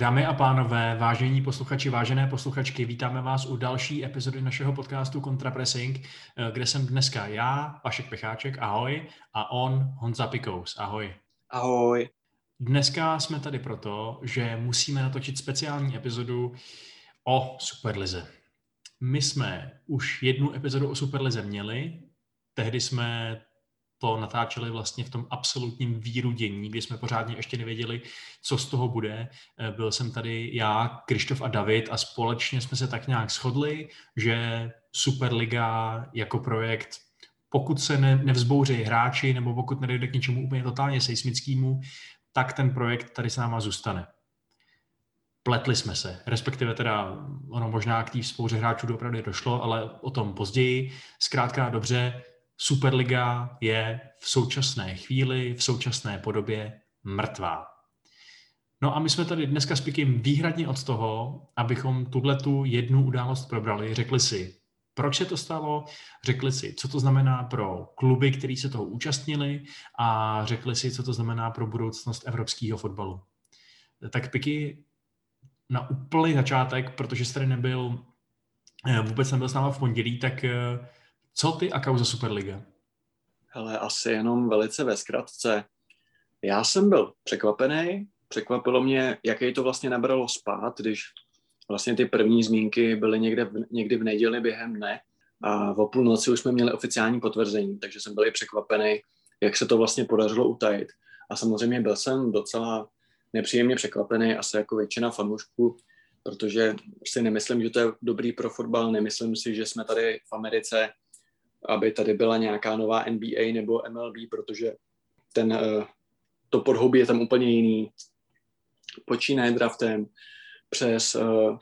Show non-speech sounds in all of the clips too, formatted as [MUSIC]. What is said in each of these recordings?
Dámy a pánové, vážení posluchači, vážené posluchačky, vítáme vás u další epizody našeho podcastu Contrapressing, eh, kde jsem dneska já, Vašek Pecháček, ahoj, a on, Honza Pikous, ahoj. Ahoj. Dneska jsme tady proto, že musíme natočit speciální epizodu o Superlize. My jsme už jednu epizodu o Superlize měli, tehdy jsme to natáčeli vlastně v tom absolutním výrudění, kdy jsme pořádně ještě nevěděli, co z toho bude. Byl jsem tady já, Krištof a David a společně jsme se tak nějak shodli, že Superliga jako projekt, pokud se ne, nevzbouří hráči nebo pokud nedojde k něčemu úplně totálně seismickému, tak ten projekt tady s náma zůstane. Pletli jsme se, respektive teda ono možná k té spouře hráčů dopravdy došlo, ale o tom později. Zkrátka dobře, Superliga je v současné chvíli, v současné podobě mrtvá. No a my jsme tady dneska s Pikem výhradně od toho, abychom tuhle tu jednu událost probrali, řekli si, proč se to stalo, řekli si, co to znamená pro kluby, který se toho účastnili a řekli si, co to znamená pro budoucnost evropského fotbalu. Tak Piky, na úplný začátek, protože jsi tady nebyl, eh, vůbec nebyl s náma v pondělí, tak eh, co ty a kauza Superliga? Hele, asi jenom velice ve zkratce. Já jsem byl překvapený, překvapilo mě, jaký to vlastně nabralo spát, když vlastně ty první zmínky byly někde v, někdy v neděli během dne a o půlnoci už jsme měli oficiální potvrzení, takže jsem byl i překvapený, jak se to vlastně podařilo utajit. A samozřejmě byl jsem docela nepříjemně překvapený, asi jako většina fanoušků, protože si nemyslím, že to je dobrý pro fotbal, nemyslím si, že jsme tady v Americe, aby tady byla nějaká nová NBA nebo MLB, protože ten, eh, to podhoubí je tam úplně jiný. Počínaje draftem, přes uh,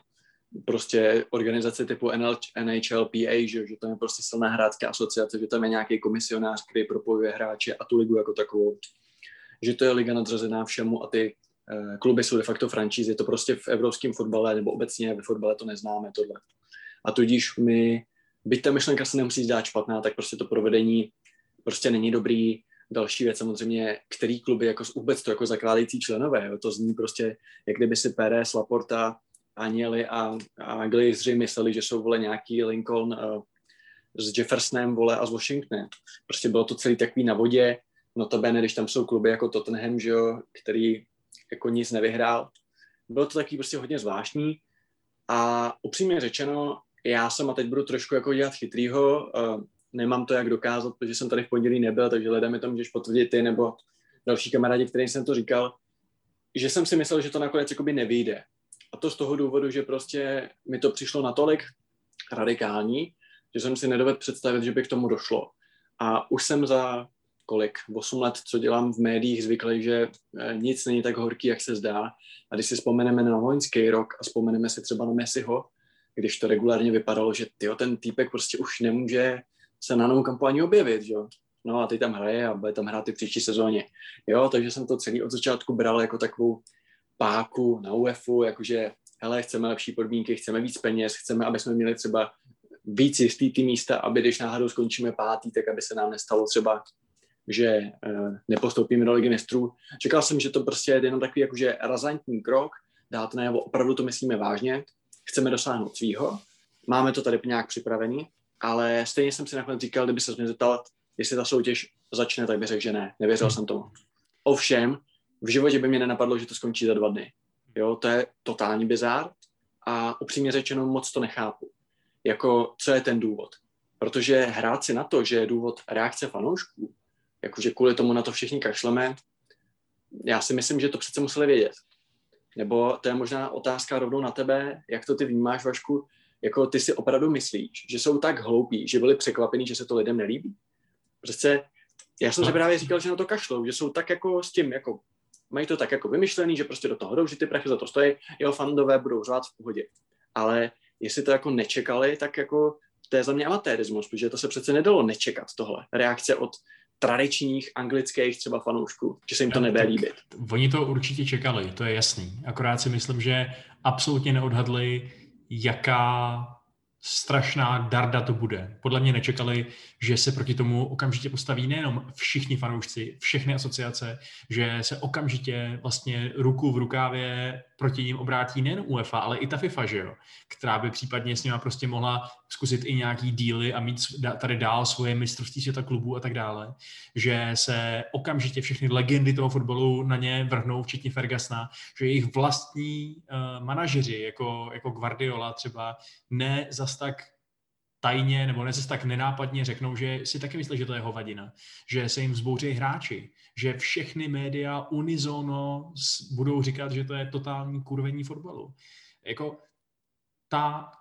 prostě organizace typu NL, NHLPA, že, že tam je prostě silná hráčská asociace, že tam je nějaký komisionář, který propojuje hráče a tu ligu jako takovou. Že to je liga nadřazená všemu a ty uh, kluby jsou de facto franšízy. To prostě v evropském fotbale nebo obecně ve fotbale to neznáme tohle. A tudíž my, byť ta myšlenka se nemusí zdát špatná, tak prostě to provedení prostě není dobrý, Další věc samozřejmě, který kluby jako vůbec to jako zakládající členové, jo, to zní prostě, jak kdyby si Pérez, Laporta, Anieli a, a Glazři mysleli, že jsou vole nějaký Lincoln uh, s Jeffersonem vole a s Washingtonem. Prostě bylo to celý takový na vodě, notabene, když tam jsou kluby jako Tottenham, že jo, který jako nic nevyhrál. Bylo to taky prostě hodně zvláštní a upřímně řečeno, já jsem a teď budu trošku jako dělat chytrýho, uh, nemám to jak dokázat, protože jsem tady v pondělí nebyl, takže lidé mi to můžeš potvrdit ty nebo další kamarádi, kterým jsem to říkal, že jsem si myslel, že to nakonec jakoby nevyjde. A to z toho důvodu, že prostě mi to přišlo natolik radikální, že jsem si nedovedl představit, že by k tomu došlo. A už jsem za kolik, 8 let, co dělám v médiích, zvyklý, že eh, nic není tak horký, jak se zdá. A když si vzpomeneme na loňský rok a vzpomeneme si třeba na Messiho, když to regulárně vypadalo, že tyjo, ten týpek prostě už nemůže se na novou kampani objevit, jo. No a ty tam hraje a bude tam hrát i příští sezóně. Jo, takže jsem to celý od začátku bral jako takovou páku na UEFu, jakože hele, chceme lepší podmínky, chceme víc peněz, chceme, aby jsme měli třeba víc jistý ty místa, aby když náhodou skončíme pátý, tak aby se nám nestalo třeba, že uh, nepostoupíme do ligy mistrů. Čekal jsem, že to prostě je jenom takový jakože razantní krok, dát nebo opravdu to myslíme vážně, chceme dosáhnout svýho, máme to tady nějak připravený ale stejně jsem si nakonec říkal, kdyby se mě zeptal, jestli ta soutěž začne, tak bych řekl, že ne. Nevěřil hmm. jsem tomu. Ovšem, v životě by mě nenapadlo, že to skončí za dva dny. Jo, to je totální bizár a upřímně řečeno moc to nechápu. Jako, co je ten důvod? Protože hrát si na to, že je důvod reakce fanoušků, jakože kvůli tomu na to všichni kašleme, já si myslím, že to přece museli vědět. Nebo to je možná otázka rovnou na tebe, jak to ty vnímáš, Vašku, jako ty si opravdu myslíš, že jsou tak hloupí, že byli překvapení, že se to lidem nelíbí? Prostě já jsem no. si právě říkal, že na to kašlou, že jsou tak jako s tím, jako mají to tak jako vymyšlený, že prostě do toho jdou, že ty prachy za to stojí, jeho fandové budou řvát v pohodě. Ale jestli to jako nečekali, tak jako to je za mě amatérismus, protože to se přece nedalo nečekat tohle. Reakce od tradičních anglických třeba fanoušků, že se jim to nebude líbit. Oni to určitě čekali, to je jasný. Akorát si myslím, že absolutně neodhadli, jaká strašná darda to bude. Podle mě nečekali, že se proti tomu okamžitě postaví nejenom všichni fanoušci, všechny asociace, že se okamžitě vlastně ruku v rukávě proti ním obrátí nejen UEFA, ale i ta FIFA, že jo? která by případně s nima prostě mohla zkusit i nějaký díly a mít tady dál svoje mistrovství světa klubů a tak dále. Že se okamžitě všechny legendy toho fotbalu na ně vrhnou, včetně Fergasna, že jejich vlastní uh, manažeři, jako, jako Guardiola třeba, ne zas tak tajně nebo ne tak nenápadně řeknou, že si taky myslí, že to je hovadina, že se jim zbouří hráči, že všechny média unizono budou říkat, že to je totální kurvení fotbalu. Jako ta,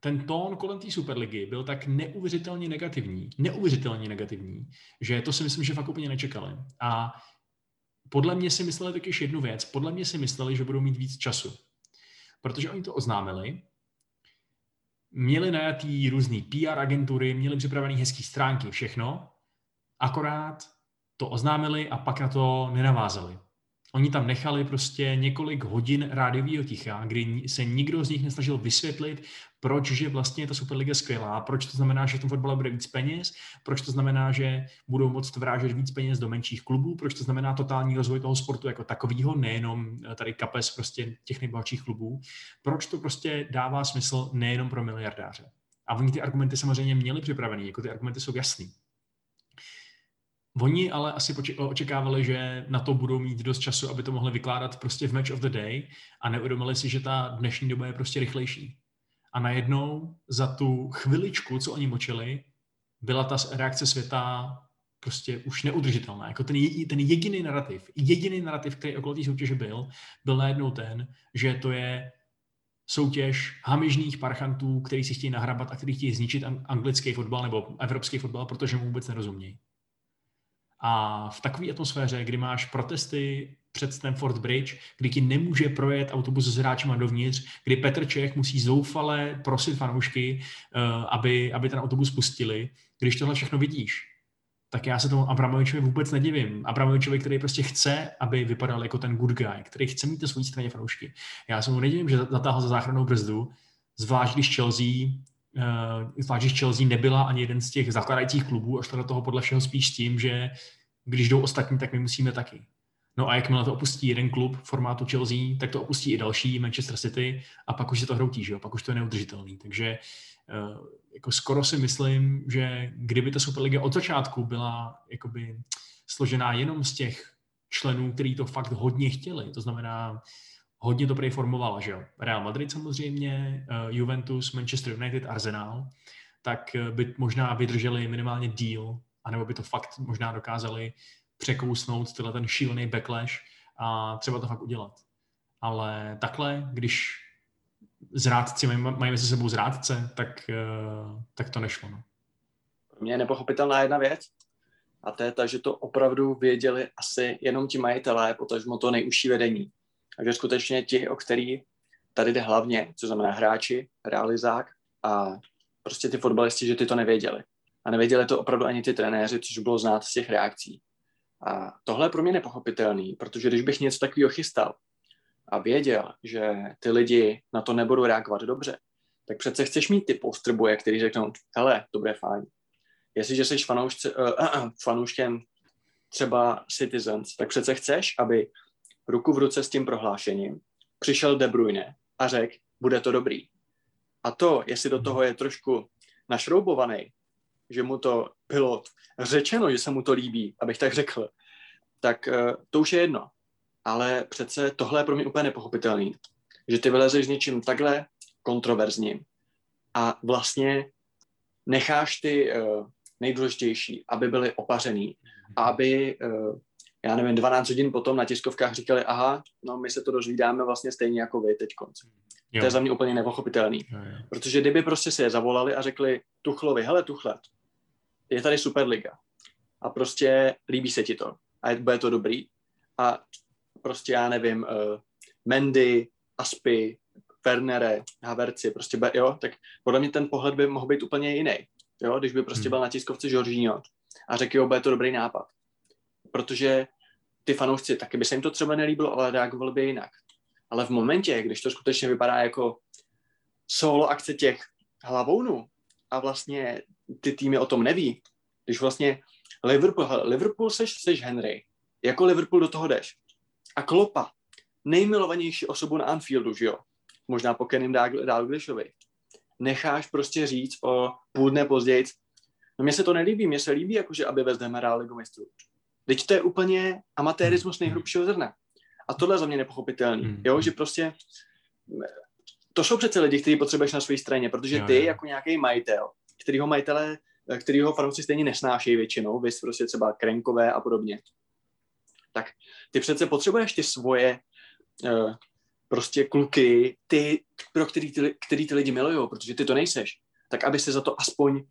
ten tón kolem té Superligy byl tak neuvěřitelně negativní, neuvěřitelně negativní, že to si myslím, že fakt úplně nečekali. A podle mě si mysleli taky jednu věc. Podle mě si mysleli, že budou mít víc času. Protože oni to oznámili, měli najatý různý PR agentury, měli připravený hezký stránky, všechno, akorát to oznámili a pak na to nenavázali. Oni tam nechali prostě několik hodin rádiového ticha, kdy se nikdo z nich nesnažil vysvětlit, proč že vlastně ta Superliga skvělá, proč to znamená, že v tom fotbale bude víc peněz, proč to znamená, že budou moct vrážet víc peněz do menších klubů, proč to znamená totální rozvoj toho sportu jako takového, nejenom tady kapes prostě těch nejbohatších klubů, proč to prostě dává smysl nejenom pro miliardáře. A oni ty argumenty samozřejmě měli připravený, jako ty argumenty jsou jasný. Oni ale asi očekávali, že na to budou mít dost času, aby to mohli vykládat prostě v match of the day a neuvědomili si, že ta dnešní doba je prostě rychlejší. A najednou za tu chviličku, co oni močili, byla ta reakce světa prostě už neudržitelná. Jako ten, ten jediný narrativ, jediný narrativ, který okolo té soutěže byl, byl najednou ten, že to je soutěž hamižných parchantů, který si chtějí nahrabat a který chtějí zničit anglický fotbal nebo evropský fotbal, protože mu vůbec nerozumějí. A v takové atmosféře, kdy máš protesty před Stamford Bridge, kdy ti nemůže projet autobus s hráčema dovnitř, kdy Petr Čech musí zoufale prosit fanoušky, eh, aby, aby ten autobus pustili. Když tohle všechno vidíš, tak já se tomu Abramovičovi vůbec nedivím. Abramovičovi, který prostě chce, aby vypadal jako ten good guy, který chce mít na svojí straně fanoušky. Já se mu nedivím, že zatáhl za záchrannou brzdu, zvlášť když Chelsea zvlášť, když Chelsea nebyla ani jeden z těch zakladajících klubů a šla do toho podle všeho spíš tím, že když jdou ostatní, tak my musíme taky. No a jakmile to opustí jeden klub formátu Chelsea, tak to opustí i další, Manchester City, a pak už se to hroutí, že jo? pak už to je neudržitelný. Takže uh, jako skoro si myslím, že kdyby ta Superliga od začátku byla jakoby složená jenom z těch členů, kteří to fakt hodně chtěli, to znamená hodně to formovala, že jo. Real Madrid samozřejmě, uh, Juventus, Manchester United, Arsenal, tak eh, by možná vydrželi minimálně díl, anebo by to fakt možná dokázali překousnout tenhle ten šílený backlash a třeba to fakt udělat. Ale takhle, když zrádci mají, mají mezi sebou zrádce, tak, uh, tak to nešlo. No. Mě je nepochopitelná jedna věc, a to je ta, že to opravdu věděli asi jenom ti majitelé, potažmo to nejužší vedení. Takže skutečně ti, o který tady jde hlavně, co znamená hráči, realizák a prostě ty fotbalisti, že ty to nevěděli. A nevěděli to opravdu ani ty trenéři, což bylo znát z těch reakcí. A tohle je pro mě nepochopitelný, protože když bych něco takového chystal a věděl, že ty lidi na to nebudou reagovat dobře, tak přece chceš mít ty postrboje, který řeknou, hele, to bude fajn. Jestliže jsi fanoušce, uh, uh, [CLEARS THROAT] fanouškem třeba Citizens, tak přece chceš, aby ruku v ruce s tím prohlášením, přišel De Bruyne a řekl, bude to dobrý. A to, jestli do toho je trošku našroubovaný, že mu to bylo řečeno, že se mu to líbí, abych tak řekl, tak uh, to už je jedno. Ale přece tohle je pro mě úplně nepochopitelný, že ty vylezeš s něčím takhle kontroverzním a vlastně necháš ty uh, nejdůležitější, aby byly opařený, aby uh, já nevím, 12 hodin potom na tiskovkách říkali, aha, no my se to dozvídáme vlastně stejně jako vy teď konc. To je za mě úplně nepochopitelný. Jo, jo. Protože kdyby prostě si je zavolali a řekli Tuchlovi, hele Tuchle, je tady Superliga a prostě líbí se ti to a bude to dobrý a prostě já nevím, uh, Mendy, Aspy, Fernere, Haverci, prostě, jo, tak podle mě ten pohled by mohl být úplně jiný. Jo, když by prostě hmm. byl na tiskovce Jorginho a řekl, jo, bude to dobrý nápad. Protože ty fanoušci, taky by se jim to třeba nelíbilo, ale reagovali by jinak. Ale v momentě, když to skutečně vypadá jako solo akce těch hlavounů a vlastně ty týmy o tom neví, když vlastně Liverpool, Liverpool seš, seš Henry, jako Liverpool do toho jdeš. A Klopa, nejmilovanější osobu na Anfieldu, že jo? Možná po Kenym Dalglishovi. Necháš prostě říct o půl dne později, no mně se to nelíbí, mně se líbí, jakože aby West Ham hrál ligu mistrů. Teď to je úplně amatérismus nejhrubšího zrna. A tohle je za mě nepochopitelný, hmm. jo, že prostě to jsou přece lidi, kteří potřebuješ na své straně, protože ty jako nějaký majitel, kterýho majitele, kterýho fanoušci stejně nesnášejí většinou, vy prostě třeba krenkové a podobně, tak ty přece potřebuješ ty svoje uh, prostě kluky, ty, pro který ty, který ty lidi milují, protože ty to nejseš, tak aby se za to aspoň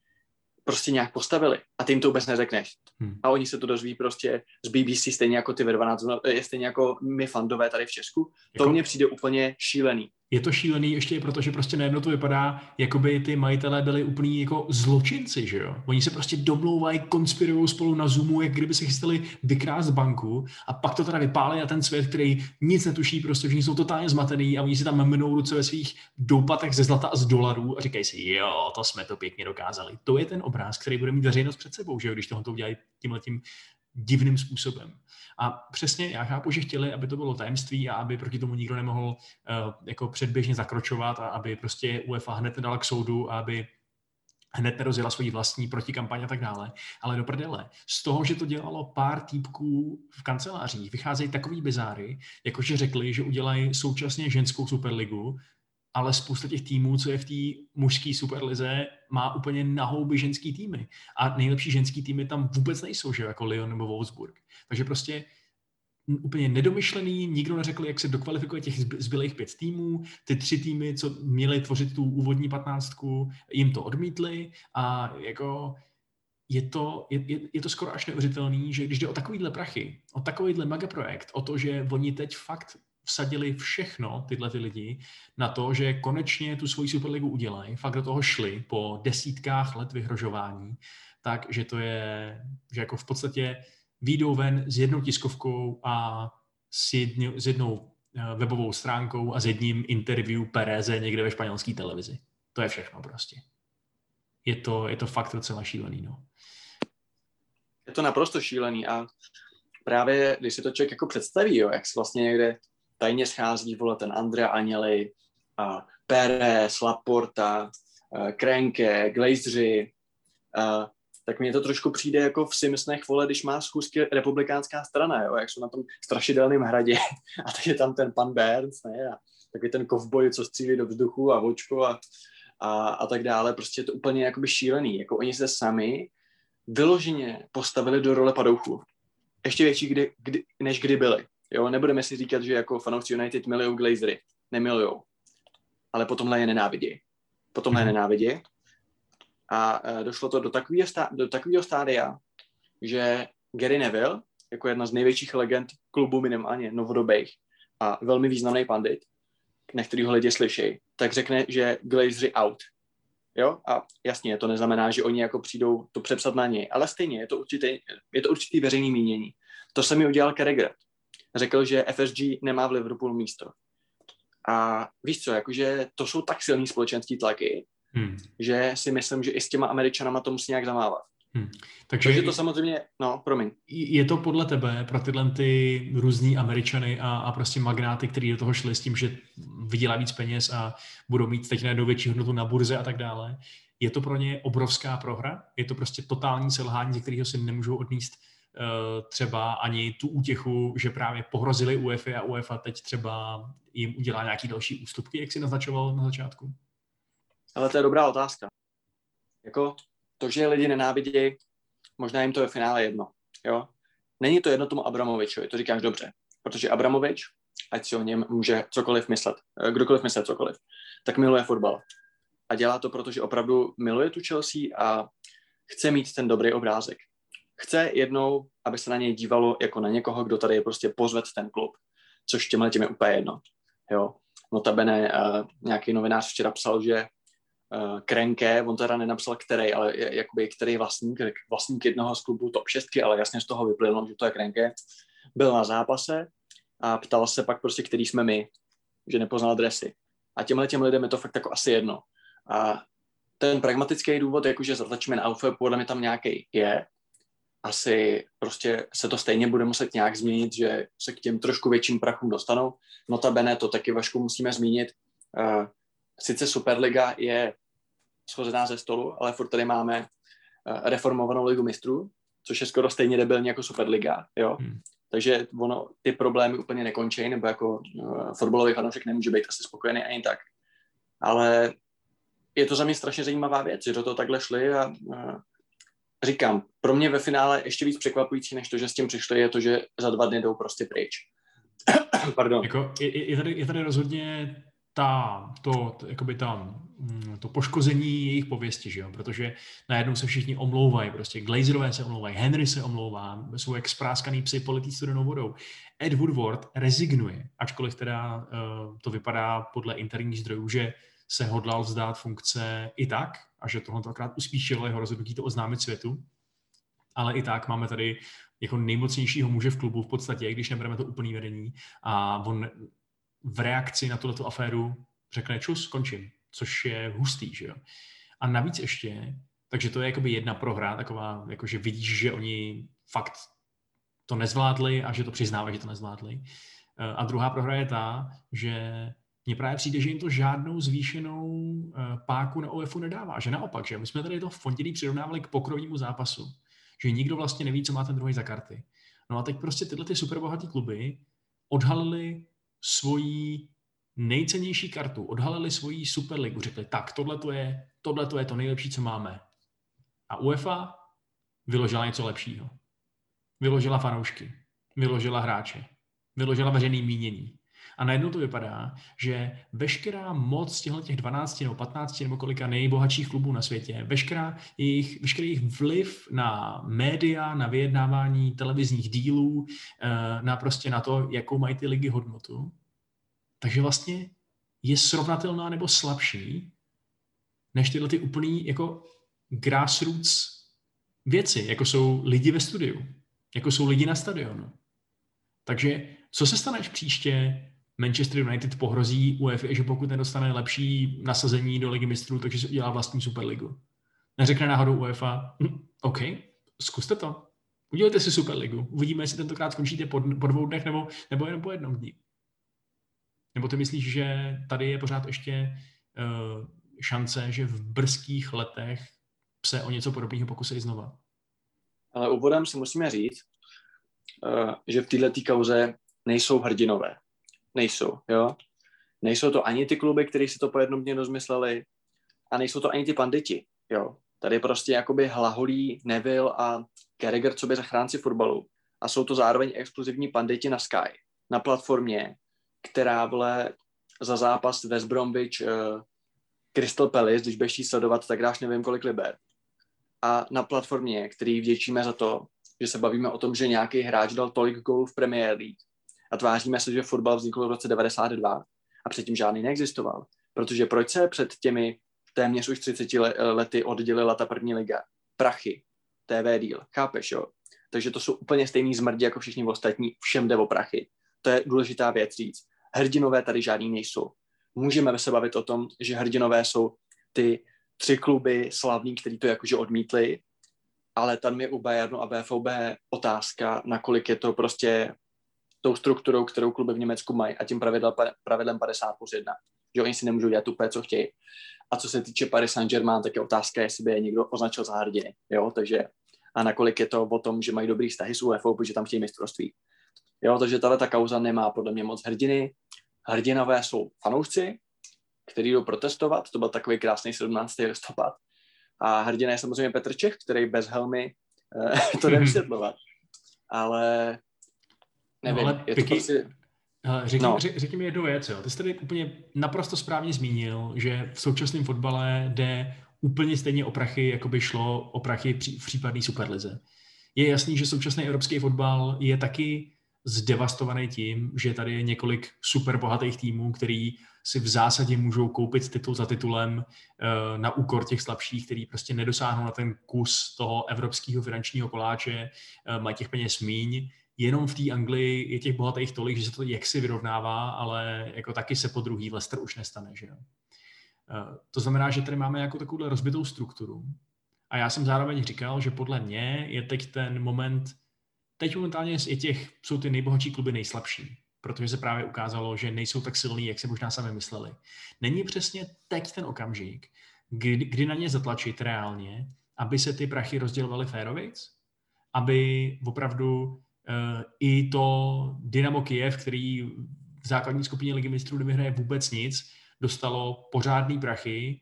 prostě nějak postavili a ty jim to vůbec neřekneš. Hmm. A oni se to dozví prostě z BBC stejně jako ty ve 12, stejně jako my fandové tady v Česku. Jako... To mně přijde úplně šílený je to šílený ještě i proto, že prostě najednou to vypadá, jako by ty majitelé byli úplný jako zločinci, že jo? Oni se prostě domlouvají, konspirují spolu na Zoomu, jak kdyby se chystali vykrást banku a pak to teda vypálí na ten svět, který nic netuší, prostě že jsou totálně zmatený a oni si tam mnou ruce ve svých doupatech ze zlata a z dolarů a říkají si, jo, to jsme to pěkně dokázali. To je ten obráz, který bude mít veřejnost před sebou, že jo, když tohle to udělají tímhletím divným způsobem. A přesně já chápu, že chtěli, aby to bylo tajemství a aby proti tomu nikdo nemohl uh, jako předběžně zakročovat a aby prostě UEFA hned nedala k soudu a aby hned nerozjela svoji vlastní protikampaň a tak dále. Ale do prdele, z toho, že to dělalo pár týpků v kancelářích, vycházejí takový bizáry, jakože řekli, že udělají současně ženskou superligu, ale spousta těch týmů, co je v té mužské superlize, má úplně nahouby ženský týmy. A nejlepší ženský týmy tam vůbec nejsou, že jako Lyon nebo Wolfsburg. Takže prostě úplně nedomyšlený, nikdo neřekl, jak se dokvalifikuje těch zbylých pět týmů, ty tři týmy, co měly tvořit tu úvodní patnáctku, jim to odmítli a jako je to, je, je, to skoro až neuvěřitelný, že když jde o takovýhle prachy, o takovýhle megaprojekt, o to, že oni teď fakt vsadili všechno, tyhle ty lidi, na to, že konečně tu svoji Superligu udělají, fakt do toho šli po desítkách let vyhrožování, tak, že to je, že jako v podstatě výjdou ven s jednou tiskovkou a s, jednou, s jednou eh, webovou stránkou a s jedním interview Pereze někde ve španělské televizi. To je všechno prostě. Je to, je to fakt docela šílený, no. Je to naprosto šílený a právě, když si to člověk jako představí, jo, jak se vlastně někde tajně schází, vole, ten Andrea Agnelli, a Pérez, Laporta, Krenke, Glazři, tak mně to trošku přijde jako v Simsnech, vole, když má schůzky republikánská strana, jo, jak jsou na tom strašidelném hradě [LAUGHS] a teď je tam ten pan Burns, ne, a takový ten kovboj, co střílí do vzduchu a vočko a, a, a tak dále, prostě je to úplně jakoby šílený, jako oni se sami vyloženě postavili do role padouchů. Ještě větší, kdy, kdy, než kdy byli. Jo, nebudeme si říkat, že jako fanoušci United milují Glazery. Nemilujou. Ale potom je nenávidí. Potom je mhm. nenávidí. A e, došlo to do takového, stá, do takového stádia, že Gary Neville, jako jedna z největších legend klubu minimálně novodobých a velmi významný pandit, na kterýho lidi slyší, tak řekne, že Glazery out. Jo? A jasně, to neznamená, že oni jako přijdou to přepsat na něj, ale stejně je to, určitý, je to určitý veřejný mínění. To se mi udělal Carragher řekl, že FSG nemá v Liverpoolu místo. A víš co, jakože to jsou tak silný společenský tlaky, hmm. že si myslím, že i s těma Američanama to musí nějak zamávat. Hmm. Takže, Takže to samozřejmě, no, promiň. Je to podle tebe pro tyhle ty různý Američany a, a prostě magnáty, kteří do toho šli s tím, že vydělá víc peněz a budou mít teď najednou větší hodnotu na burze a tak dále, je to pro ně obrovská prohra? Je to prostě totální selhání, ze kterého si nemůžou odníst třeba ani tu útěchu, že právě pohrozili UEFA a UEFA teď třeba jim udělá nějaký další ústupky, jak si naznačoval na začátku? Ale to je dobrá otázka. Jako to, že lidi nenávidějí, možná jim to je v finále jedno. Jo? Není to jedno tomu Abramovičovi, to říkáš dobře. Protože Abramovič, ať si o něm může cokoliv myslet, eh, kdokoliv myslet cokoliv, tak miluje fotbal. A dělá to, protože opravdu miluje tu Chelsea a chce mít ten dobrý obrázek chce jednou, aby se na něj dívalo jako na někoho, kdo tady je prostě pozvet ten klub, což těmhle těm je úplně jedno. Jo. notabene uh, nějaký novinář včera psal, že uh, Krenke, on teda nenapsal který, ale jakoby který vlastník, vlastník jednoho z klubů top 6, ale jasně z toho vyplynulo, že to je Krenke, byl na zápase a ptal se pak prostě, který jsme my, že nepoznal adresy. A těmhle těm lidem je to fakt jako asi jedno. A ten pragmatický důvod, jakože zatlačíme na Alfa, podle mě tam nějaký je. Asi prostě se to stejně bude muset nějak změnit, že se k těm trošku větším prachům dostanou. Notabene, to taky Vašku musíme zmínit. Uh, sice Superliga je schozená ze stolu, ale furt tady máme uh, reformovanou ligu mistrů, což je skoro stejně debilní jako Superliga, jo. Hmm. Takže ono, ty problémy úplně nekončí, nebo jako uh, fotbalový fanoušek nemůže být asi spokojený ani tak. Ale je to za mě strašně zajímavá věc, že do toho takhle šli a, a říkám, pro mě ve finále ještě víc překvapující, než to, že s tím přišli, je to, že za dva dny jdou prostě pryč. [CLEARS THROAT] Pardon. Jako, je, je, tady, je tady rozhodně ta, to, jakoby ta, mm, to poškození jejich pověsti, že jo? protože najednou se všichni omlouvají, prostě Glazerové se omlouvají, Henry se omlouvá, jsou jak spráskaný psy politý studenou vodou. Ed Woodward rezignuje, ačkoliv teda uh, to vypadá podle interních zdrojů, že se hodlal vzdát funkce i tak, a že tohle akorát uspíšilo jeho rozhodnutí to oznámit světu. Ale i tak máme tady jako nejmocnějšího muže v klubu v podstatě, když nebereme to úplný vedení. A on v reakci na tuto aféru řekne čus, končím, což je hustý, že jo. A navíc ještě, takže to je jakoby jedna prohra, taková, jako že vidíš, že oni fakt to nezvládli a že to přiznávají, že to nezvládli. A druhá prohra je ta, že mně právě přijde, že jim to žádnou zvýšenou eh, páku na OFu nedává. Že naopak, že my jsme tady to v pondělí přirovnávali k pokrovnímu zápasu. Že nikdo vlastně neví, co má ten druhý za karty. No a teď prostě tyhle ty superbohatý kluby odhalili svoji nejcennější kartu, odhalili svoji superligu, řekli, tak tohle to je, tohle to je to nejlepší, co máme. A UEFA vyložila něco lepšího. Vyložila fanoušky, vyložila hráče, vyložila veřejný mínění. A najednou to vypadá, že veškerá moc těchto těch 12 nebo 15 nebo kolika nejbohatších klubů na světě, veškerá jejich, veškerý jejich vliv na média, na vyjednávání televizních dílů, eh, na prostě na to, jakou mají ty ligy hodnotu, takže vlastně je srovnatelná nebo slabší než tyhle ty úplný jako grassroots věci, jako jsou lidi ve studiu, jako jsou lidi na stadionu. Takže co se stane, příště Manchester United pohrozí UEFA, že pokud nedostane lepší nasazení do ligy mistrů, takže si udělá vlastní superligu. Neřekne náhodou UEFA, hm, OK, zkuste to. Udělejte si superligu. Uvidíme, jestli tentokrát skončíte po, po dvou dnech nebo, nebo jenom po jednom dní. Nebo ty myslíš, že tady je pořád ještě uh, šance, že v brzkých letech se o něco podobného pokusí znova? Ale úvodem si musíme říct, uh, že v této kauze nejsou hrdinové nejsou, jo. Nejsou to ani ty kluby, které si to po jednom dně rozmysleli a nejsou to ani ty panditi, jo. Tady prostě jakoby hlaholí Neville a Carragher, co by zachránci fotbalu. A jsou to zároveň exkluzivní panditi na Sky, na platformě, která vle za zápas West Bromwich uh, Crystal Palace, když budeš sledovat, tak dáš nevím kolik liber. A na platformě, který vděčíme za to, že se bavíme o tom, že nějaký hráč dal tolik gólů v Premier League, a tváříme se, že fotbal vznikl v roce 92 a předtím žádný neexistoval. Protože proč se před těmi téměř už 30 lety oddělila ta první liga? Prachy, TV deal, chápeš, jo? Takže to jsou úplně stejný zmrdi jako všichni ostatní, všem jde o prachy. To je důležitá věc říct. Hrdinové tady žádný nejsou. Můžeme se bavit o tom, že hrdinové jsou ty tři kluby slavní, který to jakože odmítli, ale tam je u Bayernu a BFOB otázka, nakolik je to prostě tou strukturou, kterou kluby v Německu mají a tím pravidla, pravidlem 50 plus 1. Že oni si nemůžou dělat úplně, co chtějí. A co se týče Paris Saint-Germain, tak je otázka, jestli by je někdo označil za hrdiny. Jo, takže a nakolik je to o tom, že mají dobrý vztahy s UEFA, protože tam chtějí mistrovství. Jo, takže tahle ta kauza nemá podle mě moc hrdiny. Hrdinové jsou fanoušci, kteří jdou protestovat, to byl takový krásný 17. listopad. A hrdina je samozřejmě Petr Čech, který bez helmy eh, [LAUGHS] to nevysvětlovat. Ale Nevím, no, ale je Piky, to prostě... Řekni, no. řekni mi jednu věc, jo. Ty jsi tady úplně naprosto správně zmínil, že v současném fotbale jde úplně stejně o prachy, jako by šlo o prachy v případné superlize. Je jasný, že současný evropský fotbal je taky zdevastovaný tím, že tady je několik super bohatých týmů, který si v zásadě můžou koupit titul za titulem uh, na úkor těch slabších, který prostě nedosáhnou na ten kus toho evropského finančního koláče, uh, mají těch peněz míň. Jenom v té Anglii je těch bohatých tolik, že se to jaksi vyrovnává, ale jako taky se po druhý Leicester už nestane. Že jo? Uh, to znamená, že tady máme jako takovou rozbitou strukturu. A já jsem zároveň říkal, že podle mě je teď ten moment, teď momentálně je těch, jsou ty nejbohatší kluby nejslabší protože se právě ukázalo, že nejsou tak silní, jak si možná sami mysleli. Není přesně teď ten okamžik, kdy, kdy na ně zatlačit reálně, aby se ty prachy rozdělovaly férovic, aby opravdu i to Dynamo Kiev, který v základní skupině ligy mistrů nevyhraje vůbec nic, dostalo pořádný prachy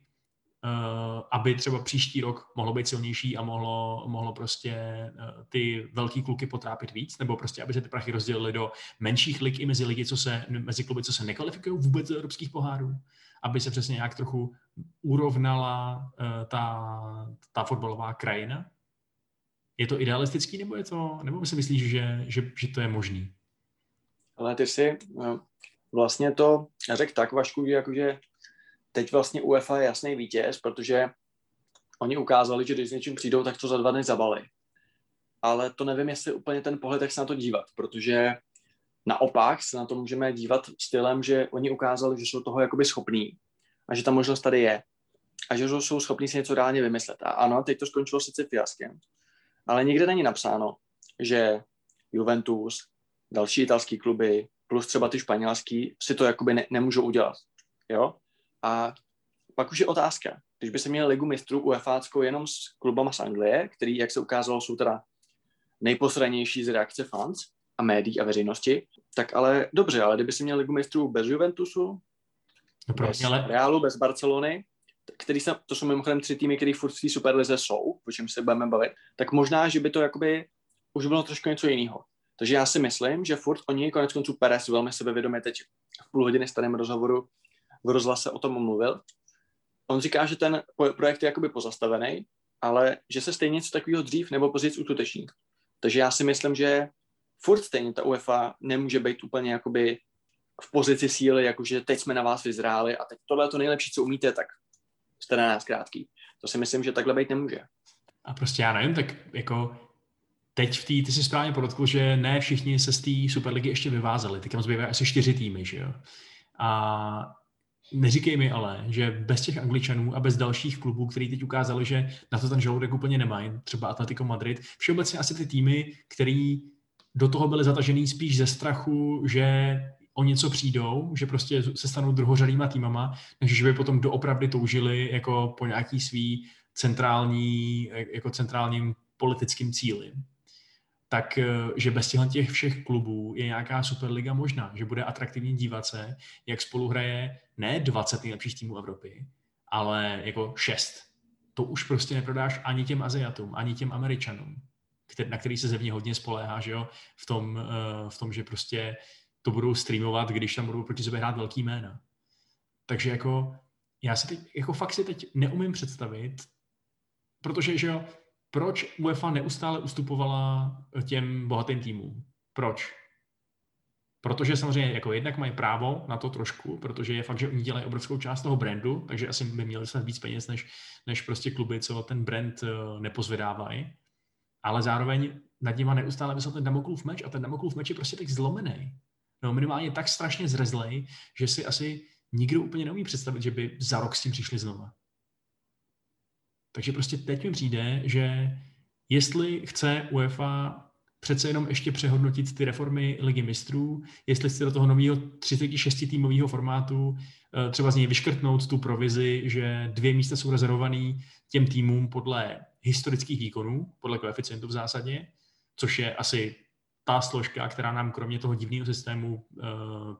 Eh, aby třeba příští rok mohlo být silnější a mohlo, mohlo prostě eh, ty velký kluky potrápit víc, nebo prostě, aby se ty prachy rozdělily do menších lig i mezi ligy, co se, mezi kluby, co se nekvalifikují vůbec do evropských pohárů, aby se přesně nějak trochu urovnala ta, ta fotbalová krajina? Je to idealistický, nebo je to, nebo si myslíš, že, že, že to je možný? Ale ty si vlastně to řekl tak, Vašku, že jakože teď vlastně UEFA je jasný vítěz, protože oni ukázali, že když s něčím přijdou, tak to za dva dny zabali. Ale to nevím, jestli úplně ten pohled, jak se na to dívat, protože naopak se na to můžeme dívat stylem, že oni ukázali, že jsou toho jakoby schopní a že ta možnost tady je a že jsou schopní si něco reálně vymyslet. A ano, teď to skončilo sice fiaskem, ale nikde není napsáno, že Juventus, další italský kluby, plus třeba ty španělský, si to jakoby ne, nemůžou udělat. Jo? A pak už je otázka, když by se měl ligu mistrů UEFA jenom s klubama z Anglie, který, jak se ukázalo, jsou teda nejposranější z reakce fans a médií a veřejnosti, tak ale dobře, ale kdyby si měl ligu mistrů bez Juventusu, no bez ale... Realu, bez Barcelony, který se, to jsou mimochodem tři týmy, které furt v té Superlize jsou, o čem se budeme bavit, tak možná, že by to jakoby už bylo trošku něco jiného. Takže já si myslím, že furt oni, konec konců Perez, velmi sebevědomě teď v půl hodiny starém rozhovoru v rozhlase o tom mluvil. On říká, že ten projekt je jakoby pozastavený, ale že se stejně něco takového dřív nebo později uskuteční. Takže já si myslím, že furt stejně ta UEFA nemůže být úplně jakoby v pozici síly, jakože teď jsme na vás vyzráli a teď tohle je to nejlepší, co umíte, tak jste na nás krátký. To si myslím, že takhle být nemůže. A prostě já nevím, tak jako teď v té, ty si správně podotkl, že ne všichni se z té Superligy ještě vyvázali. Teď tam zbývají asi čtyři týmy, že jo. A Neříkej mi ale, že bez těch Angličanů a bez dalších klubů, který teď ukázali, že na to ten žaludek úplně nemají, třeba Atletico Madrid, všeobecně asi ty týmy, který do toho byly zatažený spíš ze strachu, že o něco přijdou, že prostě se stanou druhořadýma týmama, než že by potom doopravdy toužili jako po nějaký svý centrální, jako centrálním politickým cíli tak eh, že bez těch všech klubů je nějaká Superliga možná, že bude atraktivní dívat se, jak spolu hraje ne 20 nejlepších týmů Evropy, ale jako 6. To už prostě neprodáš ani těm Aziatům, ani těm Američanům, na který se zevně hodně spoléhá, že jo, v tom, eh, v tom, že prostě to budou streamovat, když tam budou proti sobě hrát velký jména. Takže jako já si teď, jako fakt si teď neumím představit, protože, že jo, proč UEFA neustále ustupovala těm bohatým týmům? Proč? Protože samozřejmě jako jednak mají právo na to trošku, protože je fakt, že oni dělají obrovskou část toho brandu, takže asi by měli snad víc peněz, než, než prostě kluby, co ten brand eh, nepozvedávají. Ale zároveň nad nima neustále vysel ten Damoklův meč a ten Damoklův meč je prostě tak zlomený. No minimálně tak strašně zrezlej, že si asi nikdo úplně neumí představit, že by za rok s tím přišli znova. Takže prostě teď mi přijde, že jestli chce UEFA přece jenom ještě přehodnotit ty reformy ligy mistrů, jestli chce do toho nového 36 týmového formátu eh, třeba z něj vyškrtnout tu provizi, že dvě místa jsou rezervované těm týmům podle historických výkonů, podle koeficientu v zásadě, což je asi ta složka, která nám kromě toho divného systému uh,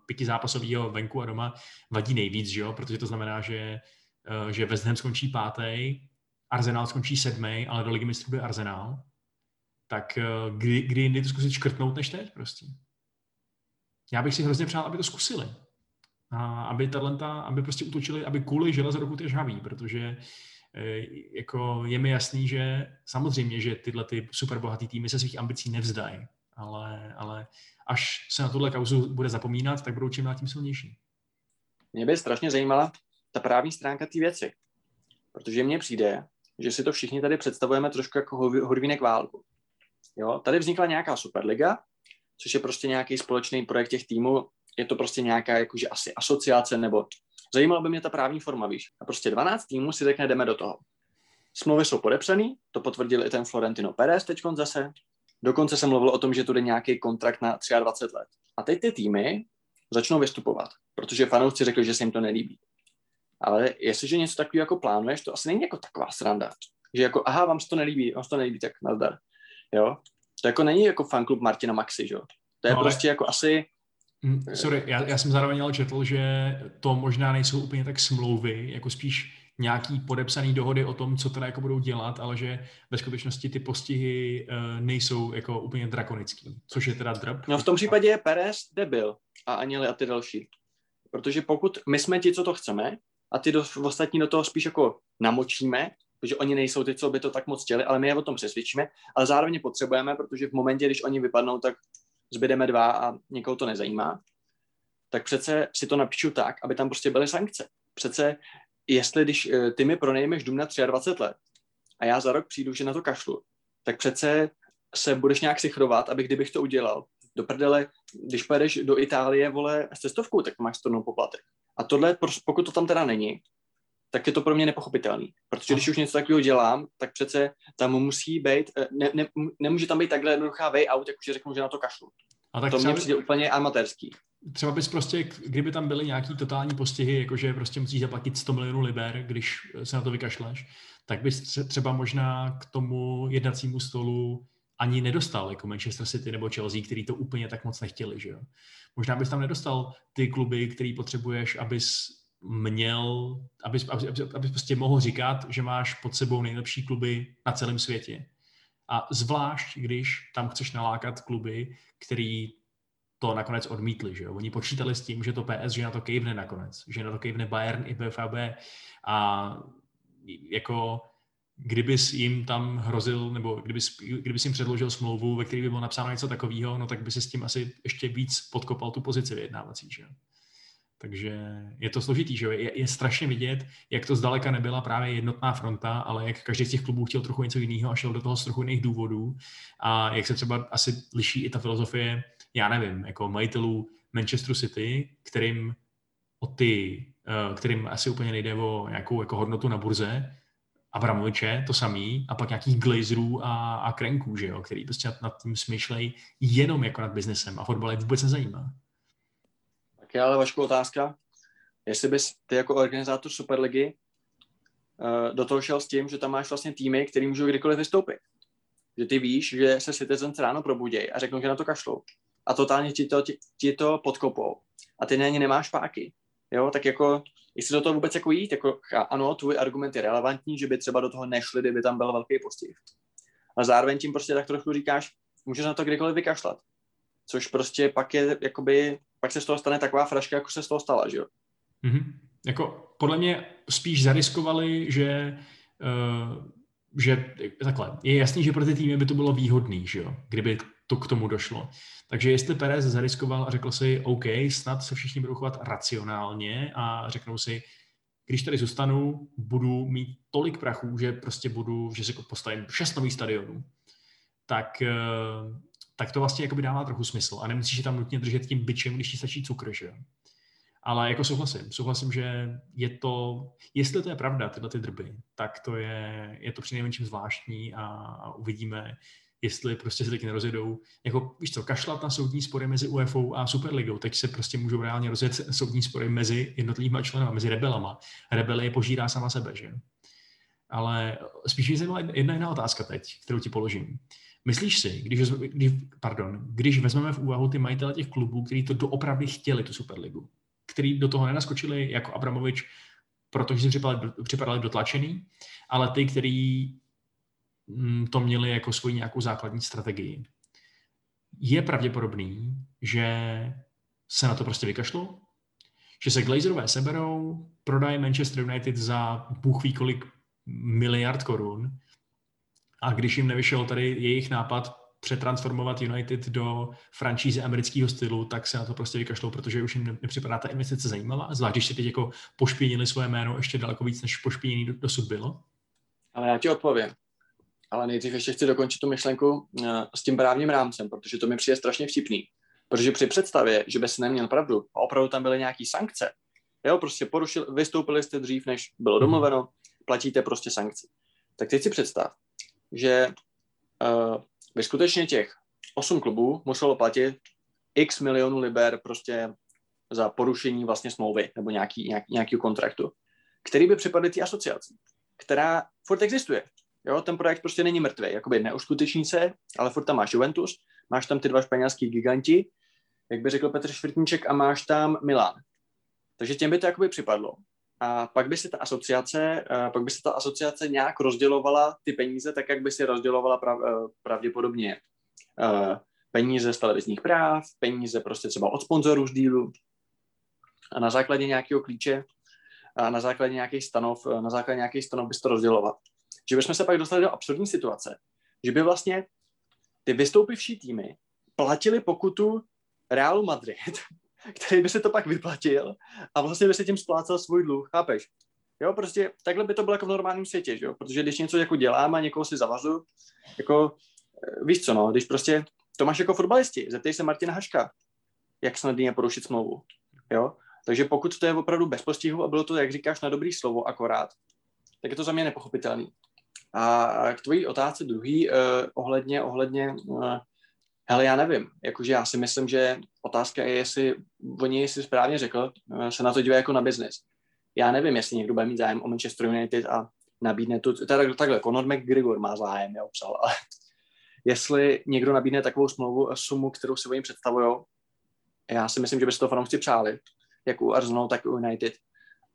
pěti zápasového venku a doma vadí nejvíc, že jo? protože to znamená, že, uh, že West Ham skončí pátý Arsenal skončí sedmý, ale do ligy mistrů bude Arsenal, tak eh, kdy, kdy jindy to zkusit škrtnout než teď prostě. Já bych si hrozně přál, aby to zkusili. A aby talenta, aby prostě utočili, aby kvůli železo roku je žhavý, protože eh, jako je mi jasný, že samozřejmě, že tyhle ty super bohatý týmy se svých ambicí nevzdají. Ale, ale až se na tuhle kauzu bude zapomínat, tak budou čím dál tím silnější. Mě by strašně zajímala ta právní stránka té věci, protože mně přijde, že si to všichni tady představujeme trošku jako hodvínek válku. Jo? Tady vznikla nějaká superliga, což je prostě nějaký společný projekt těch týmů, je to prostě nějaká jakože asi asociace nebo zajímalo by mě ta právní forma, víš. A prostě 12 týmů si řekne, jdeme do toho. Smlouvy jsou podepsané, to potvrdil i ten Florentino Perez teď zase. Dokonce jsem mluvil o tom, že tu jde nějaký kontrakt na 23 let. A teď ty týmy začnou vystupovat, protože fanoušci řekli, že se jim to nelíbí. Ale jestliže něco takového jako plánuješ, to asi není jako taková sranda. Že jako, aha, vám se to nelíbí, vám se to nelíbí, tak nazdar. Jo? To jako není jako fanklub Martina Maxi, že jo? To je no, prostě ale... jako asi... Mm, sorry, já, já jsem zároveň ale četl, že to možná nejsou úplně tak smlouvy, jako spíš nějaký podepsaný dohody o tom, co teda jako budou dělat, ale že ve skutečnosti ty postihy uh, nejsou jako úplně drakonický, což je teda drb. No v tom případě je Perez debil a Anili a ty další. Protože pokud my jsme ti, co to chceme, a ty do, ostatní do toho spíš jako namočíme, protože oni nejsou ty, co by to tak moc chtěli, ale my je o tom přesvědčíme, ale zároveň potřebujeme, protože v momentě, když oni vypadnou, tak zbydeme dva a někoho to nezajímá, tak přece si to napíšu tak, aby tam prostě byly sankce. Přece jestli když eh, ty mi pronejmeš dům na 23 let a já za rok přijdu, že na to kašlu, tak přece se budeš nějak sichrovat, aby kdybych to udělal, do prdele, když pojedeš do Itálie, vole, s cestovkou, tak máš stornou poplatek. A tohle, pokud to tam teda není, tak je to pro mě nepochopitelný. Protože když už něco takového dělám, tak přece tam musí být, eh, ne, ne, nemůže tam být takhle jednoduchá way out, jak už řeknu, že na to kašlu. A tak to mě přijde úplně amatérský. Třeba bys prostě, kdyby tam byly nějaký totální postihy, jakože prostě musíš zaplatit 100 milionů liber, když se na to vykašleš, tak bys třeba možná k tomu jednacímu stolu ani nedostal, jako Manchester City nebo Chelsea, který to úplně tak moc nechtěli, že jo. Možná bys tam nedostal ty kluby, který potřebuješ, abys měl, abys, abys, abys, abys prostě mohl říkat, že máš pod sebou nejlepší kluby na celém světě. A zvlášť, když tam chceš nalákat kluby, který to nakonec odmítli. Že jo? Oni počítali s tím, že to PS, že na to kejvne nakonec, že na to kejvne Bayern i BFAB a jako kdybys jim tam hrozil, nebo kdybys, kdybys jim předložil smlouvu, ve které by bylo napsáno něco takového, no tak by si s tím asi ještě víc podkopal tu pozici vyjednávací. Že? Takže je to složitý, že je, je strašně vidět, jak to zdaleka nebyla právě jednotná fronta, ale jak každý z těch klubů chtěl trochu něco jiného a šel do toho z trochu jiných důvodů a jak se třeba asi liší i ta filozofie, já nevím, jako majitelů Manchesteru City, kterým o ty, eh, kterým asi úplně nejde o nějakou jako hodnotu na burze, Abramoviče, to samý, a pak nějakých glazerů a, a krenků, že jo, který prostě nad, tím smýšlejí jenom jako nad biznesem a fotbal je vůbec nezajímá. Tak je ale Vašku otázka, jestli bys ty jako organizátor Superligy uh, do toho šel s tím, že tam máš vlastně týmy, který můžou kdykoliv vystoupit. Že ty víš, že se Citizens ráno probudějí a řeknou, že na to kašlou. A totálně ti to, ti, ti to podkopou. A ty na ně nemáš páky. Jo, tak jako jestli do toho vůbec jako jít, jako ano, tvůj argument je relevantní, že by třeba do toho nešli, kdyby tam byl velký postih. A zároveň tím prostě tak trochu říkáš, můžeš na to kdykoliv vykašlat. Což prostě pak je, jakoby, pak se z toho stane taková fraška, jako se z toho stala, že jo? Mm-hmm. Jako podle mě spíš zariskovali, že uh, že takhle, je jasný, že pro ty týmy by to bylo výhodný, že jo, kdyby to k tomu došlo. Takže jestli Perez zariskoval a řekl si, OK, snad se všichni budou chovat racionálně a řeknou si, když tady zůstanu, budu mít tolik prachů, že prostě budu, že si postavím šest nových stadionů, tak, eh, tak to vlastně jako by dává trochu smysl. A nemusíš tam nutně držet tím byčem, když ti stačí cukr, že Ale jako souhlasím, souhlasím, že je to, jestli to je pravda, tyhle ty drby, tak to je, je to přinejmenším zvláštní a uvidíme, jestli prostě se taky nerozjedou. Jako, víš co, kašlat na soudní spory mezi UEFA a Superligou, teď se prostě můžou reálně rozjet soudní spory mezi jednotlivými členy, mezi rebelama. Rebely je požírá sama sebe, že? Ale spíš mě zajímala jedna jiná otázka teď, kterou ti položím. Myslíš si, když, když, pardon, když vezmeme v úvahu ty majitele těch klubů, kteří to doopravdy chtěli, tu Superligu, který do toho nenaskočili jako Abramovič, protože si připadali, připadali dotlačený, ale ty, který to měli jako svoji nějakou základní strategii. Je pravděpodobný, že se na to prostě vykašlo, že se Glazerové seberou, prodají Manchester United za bůh ví kolik miliard korun a když jim nevyšel tady jejich nápad přetransformovat United do franšízy amerického stylu, tak se na to prostě vykašlou, protože už jim nepřipadá ta investice zajímavá, zvlášť když si teď jako pošpinili svoje jméno ještě daleko víc, než pošpiněný dosud bylo. Ale já ti odpovím. Ale nejdřív ještě chci dokončit tu myšlenku eh, s tím právním rámcem, protože to mi přijde strašně vtipný. Protože při představě, že by si neměl pravdu a opravdu tam byly nějaké sankce, jo, prostě porušil, vystoupili jste dřív, než bylo mhm. domluveno, platíte prostě sankci. Tak teď si představ, že uh, by skutečně těch osm klubů muselo platit x milionů liber prostě za porušení vlastně smlouvy nebo nějaký, nějaký, nějakého kontraktu, který by připadl té asociaci, která furt existuje. Jo, ten projekt prostě není mrtvý, jakoby neuskuteční se, ale furt tam máš Juventus, máš tam ty dva španělský giganti, jak by řekl Petr Švrtníček, a máš tam Milan. Takže těm by to jakoby připadlo. A pak by se ta asociace, pak by se ta asociace nějak rozdělovala ty peníze, tak jak by si rozdělovala prav, eh, pravděpodobně eh, peníze z televizních práv, peníze prostě třeba od sponzorů z dílu a na základě nějakého klíče a na základě nějakých stanov, eh, na základě nějakých stanov by se to rozdělovat. Že bychom se pak dostali do absurdní situace, že by vlastně ty vystoupivší týmy platili pokutu Realu Madrid [LAUGHS] který by se to pak vyplatil a vlastně by se tím splácel svůj dluh, chápeš? Jo, prostě takhle by to bylo jako v normálním světě, že jo? Protože když něco jako dělám a někoho si zavazu, jako eh, víš co, no, když prostě to máš jako fotbalisti, zeptej se Martina Haška, jak snadný je porušit smlouvu, jo? Takže pokud to je opravdu bez postihu a bylo to, jak říkáš, na dobrý slovo akorát, tak je to za mě nepochopitelný. A k tvojí otázce druhý, uh, ohledně, ohledně uh, Hele, já nevím. Jakože já si myslím, že otázka je, jestli oni, jestli správně řekl, eh, se na to dívají jako na biznis. Já nevím, jestli někdo bude mít zájem o Manchester United a nabídne tu, teda takhle, Conor McGregor má zájem, jo, psal, ale [LAUGHS] jestli někdo nabídne takovou smlouvu a sumu, kterou si oni představují, já si myslím, že by se to fanoušci přáli, jak u Arsenal, tak u United,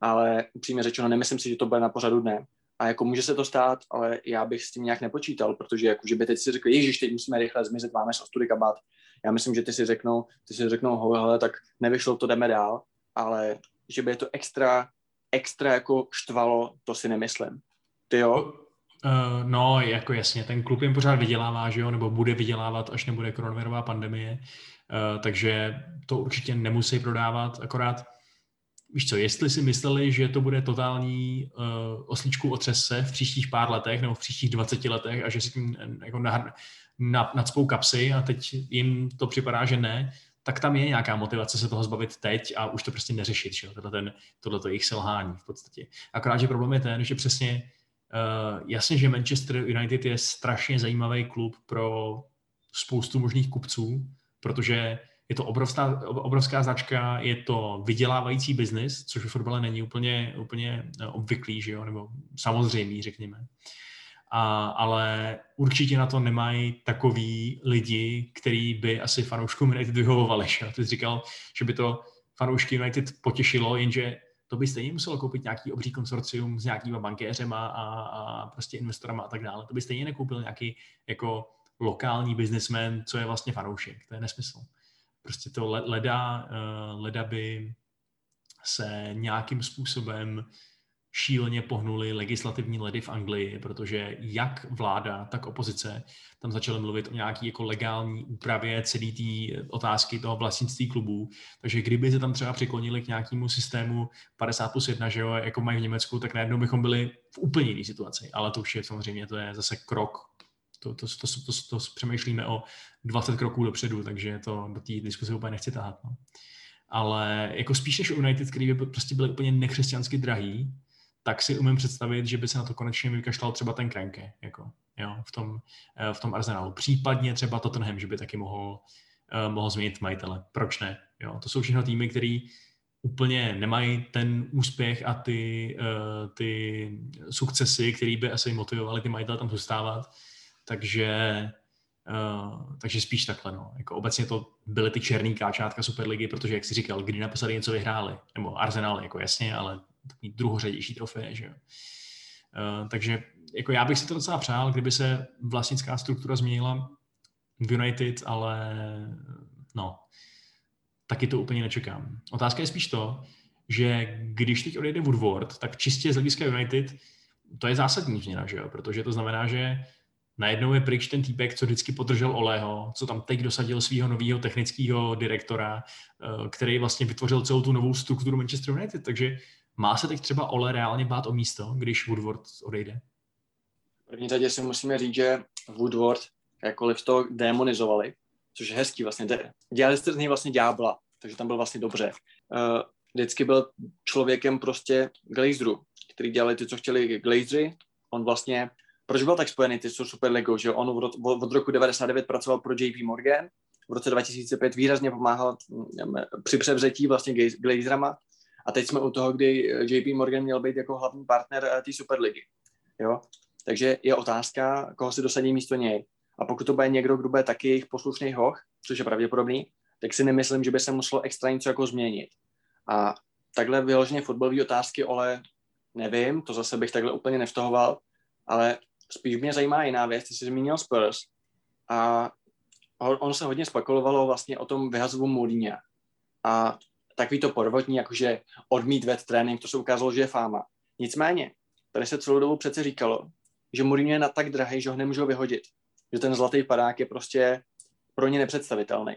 ale upřímně řečeno, nemyslím si, že to bude na pořadu dne. A jako může se to stát, ale já bych s tím nějak nepočítal, protože jako, že by teď si řekli, ježiš, teď musíme rychle zmizet, máme z ostudy kabát. Já myslím, že ty si řeknou, ty si řeknou, hele, tak nevyšlo to, jdeme dál, ale že by je to extra, extra jako štvalo, to si nemyslím. Ty jo? Uh, no, jako jasně, ten klub jim pořád vydělává, že jo, nebo bude vydělávat, až nebude koronavirová pandemie, uh, takže to určitě nemusí prodávat, akorát víš co, jestli si mysleli, že to bude totální uh, oslíčku otřese v příštích pár letech nebo v příštích 20 letech a že si tím eh, jako na, na, nadspou kapsy a teď jim to připadá, že ne, tak tam je nějaká motivace se toho zbavit teď a už to prostě neřešit, že? Tohle, ten, tohle to jejich selhání v podstatě. Akorát, že problém je ten, že přesně uh, jasně, že Manchester United je strašně zajímavý klub pro spoustu možných kupců, protože je to obrovská, obrovská značka, je to vydělávající biznis, což v fotbale není úplně, úplně eh, obvyklý, že jo? nebo samozřejmý, řekněme. A, ale určitě na to nemají takový lidi, který by asi fanouškům United vyhovovali. Že? Ty jsi říkal, že by to fanoušky United potěšilo, jenže to by stejně muselo koupit nějaký obří konsorcium s nějakýma bankéřema a, a prostě investorama a tak dále. To by stejně nekoupil nějaký jako lokální biznismen, co je vlastně fanoušek. To je nesmysl prostě to leda, eh, leda by se nějakým způsobem šíleně pohnuli legislativní ledy v Anglii, protože jak vláda, tak opozice tam začaly mluvit o nějaký jako legální úpravě celé té otázky toho vlastnictví klubů. Takže kdyby se tam třeba přiklonili k nějakému systému 50 plus 1, že jo, jako mají v Německu, tak najednou bychom byli v úplně jiné situaci. Ale to už je samozřejmě, to je zase krok to, to, to, to, to, to přemýšlíme o 20 kroků dopředu, takže to do té diskuse úplně nechci tahat. No. Ale jako spíš než United, který by prostě byly úplně nekřesťansky drahý, tak si umím představit, že by se na to konečně vykašlal třeba ten Krenke, jako, jo, v tom, eh, v tom Arsenalu. Případně třeba Tottenham, že by taky mohl, uh, mohl změnit majitele. Proč ne? Jo, to jsou všechno týmy, který úplně nemají ten úspěch a ty, uh, ty sukcesy, který by asi motivovali ty majitele tam zůstávat takže, uh, takže spíš takhle. No. Jako obecně to byly ty černý káčátka Superligy, protože, jak jsi říkal, kdy naposledy něco vyhráli, nebo Arsenal, jako jasně, ale takový druhořadější trofeje, že jo. Uh, takže jako já bych si to docela přál, kdyby se vlastnická struktura změnila v United, ale no, taky to úplně nečekám. Otázka je spíš to, že když teď odejde Woodward, tak čistě z hlediska United to je zásadní změna, že jo? protože to znamená, že najednou je pryč ten týpek, co vždycky podržel Oleho, co tam teď dosadil svého nového technického direktora, eh, který vlastně vytvořil celou tu novou strukturu Manchester United, takže má se teď třeba Ole reálně bát o místo, když Woodward odejde? V první řadě si musíme říct, že Woodward, jakkoliv to demonizovali, což je hezký vlastně, dělali jste z něj vlastně ďábla, takže tam byl vlastně dobře. Uh, vždycky byl člověkem prostě Glazeru, který dělali ty, co chtěli Glazery. On vlastně, proč byl tak spojený ty super Lego, že on od, od roku 99 pracoval pro JP Morgan, v roce 2005 výrazně pomáhal mm, při převzetí vlastně Glazerama a teď jsme u toho, kdy JP Morgan měl být jako hlavní partner eh, té Superligy. Jo? Takže je otázka, koho si dosadí místo něj. A pokud to bude někdo, kdo bude taky jejich poslušný hoch, což je pravděpodobný, tak si nemyslím, že by se muselo extra něco jako změnit. A takhle vyloženě fotbalové otázky, ale nevím, to zase bych takhle úplně nevtahoval, ale spíš mě zajímá jiná věc, ty jsi zmínil Spurs a on se hodně spekulovalo vlastně o tom vyhazovu Mourinho. A takový to podvodní, jakože odmít ved trénink, to se ukázalo, že je fáma. Nicméně, tady se celou dobu přece říkalo, že Mourinho je na tak drahý, že ho nemůžou vyhodit. Že ten zlatý padák je prostě pro ně nepředstavitelný.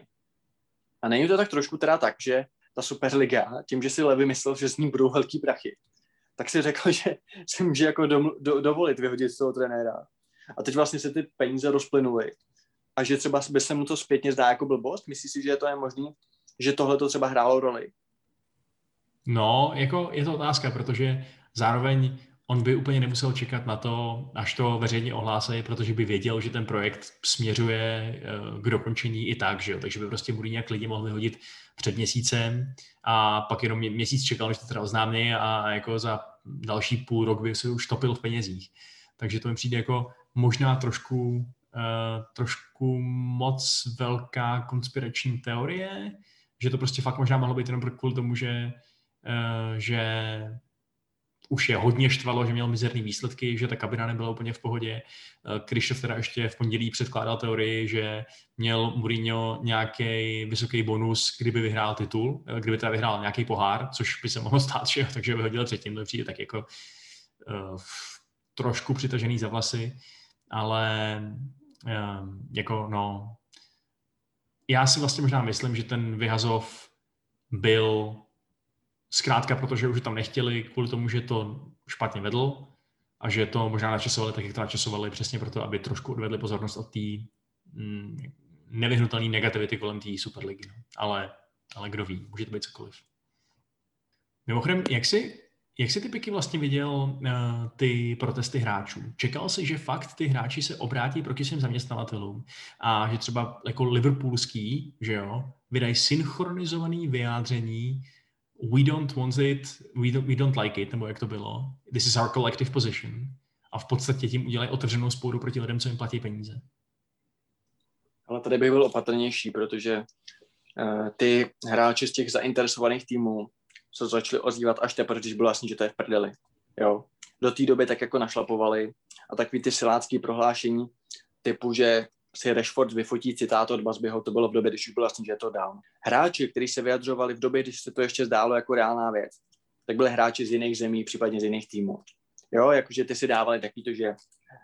A není to tak trošku teda tak, že ta Superliga, tím, že si Levy myslel, že s ním budou velký prachy, tak si řekl, [LAUGHS] že si může jako do, do, dovolit vyhodit z toho trenéra. A teď vlastně se ty peníze rozplynuly. A že třeba by se mu to zpětně zdá jako blbost? Myslíš si, že to je možný, že tohle to třeba hrálo roli? No, jako je to otázka, protože zároveň on by úplně nemusel čekat na to, až to veřejně ohlásí, protože by věděl, že ten projekt směřuje eh, k dokončení i tak, že jo? takže by prostě nějak lidi mohli hodit před měsícem a pak jenom měsíc čekal, než to teda oznámí a jako za další půl rok by se už topil v penězích. Takže to mi přijde jako možná trošku, uh, trošku moc velká konspirační teorie, že to prostě fakt možná mohlo být jenom kvůli tomu, že, uh, že už je hodně štvalo, že měl mizerný výsledky, že ta kabina nebyla úplně v pohodě. Krištof teda ještě v pondělí předkládal teorii, že měl Mourinho nějaký vysoký bonus, kdyby vyhrál titul, kdyby teda vyhrál nějaký pohár, což by se mohlo stát, že [LAUGHS] takže vyhodil třetím, to přijde tak jako uh, trošku přitažený za vlasy, ale uh, jako no, já si vlastně možná myslím, že ten vyhazov byl Zkrátka, protože už tam nechtěli kvůli tomu, že to špatně vedl a že to možná načasovali tak, jak to načasovali, přesně proto, aby trošku odvedli pozornost od té mm, nevyhnutelné negativity kolem té Superligy. No. Ale, ale kdo ví, může to být cokoliv. Mimochodem, jak jsi, jak jsi ty piky vlastně viděl uh, ty protesty hráčů? Čekal jsi, že fakt ty hráči se obrátí proti svým zaměstnavatelům a že třeba jako liverpoolský, že jo, vydají synchronizovaný vyjádření we don't want it, we don't, we don't like it, nebo jak to bylo, this is our collective position. A v podstatě tím udělají otevřenou spouru proti lidem, co jim platí peníze. Ale tady bych byl opatrnější, protože uh, ty hráči z těch zainteresovaných týmů se začali ozývat až teprve, když bylo jasný, že to je v prdeli. Jo. Do té doby tak jako našlapovali a takový ty silácký prohlášení typu, že si Rashford vyfotí citát od Basbyho, to bylo v době, když už bylo jasný, že je to down. Hráči, kteří se vyjadřovali v době, když se to ještě zdálo jako reálná věc, tak byli hráči z jiných zemí, případně z jiných týmů. Jo, jakože ty si dávali taky to, že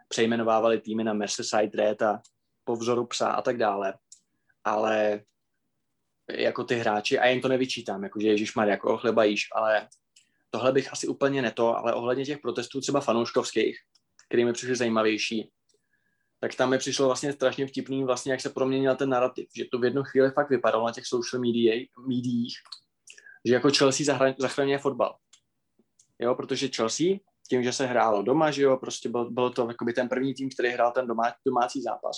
přejmenovávali týmy na Merseyside Red a po vzoru psa a tak dále. Ale jako ty hráči, a jen to nevyčítám, jakože Ježíš Maria, jako chleba jíš, ale tohle bych asi úplně neto, ale ohledně těch protestů třeba fanouškovských, který mi přišly zajímavější, tak tam mi přišlo vlastně strašně vtipný, vlastně, jak se proměnil ten narrativ, že to v jednu chvíli fakt vypadalo na těch social media, médiích, že jako Chelsea zachraňuje fotbal. Jo, protože Chelsea, tím, že se hrálo doma, že jo, prostě byl, byl to jakoby ten první tým, který hrál ten domá, domácí zápas.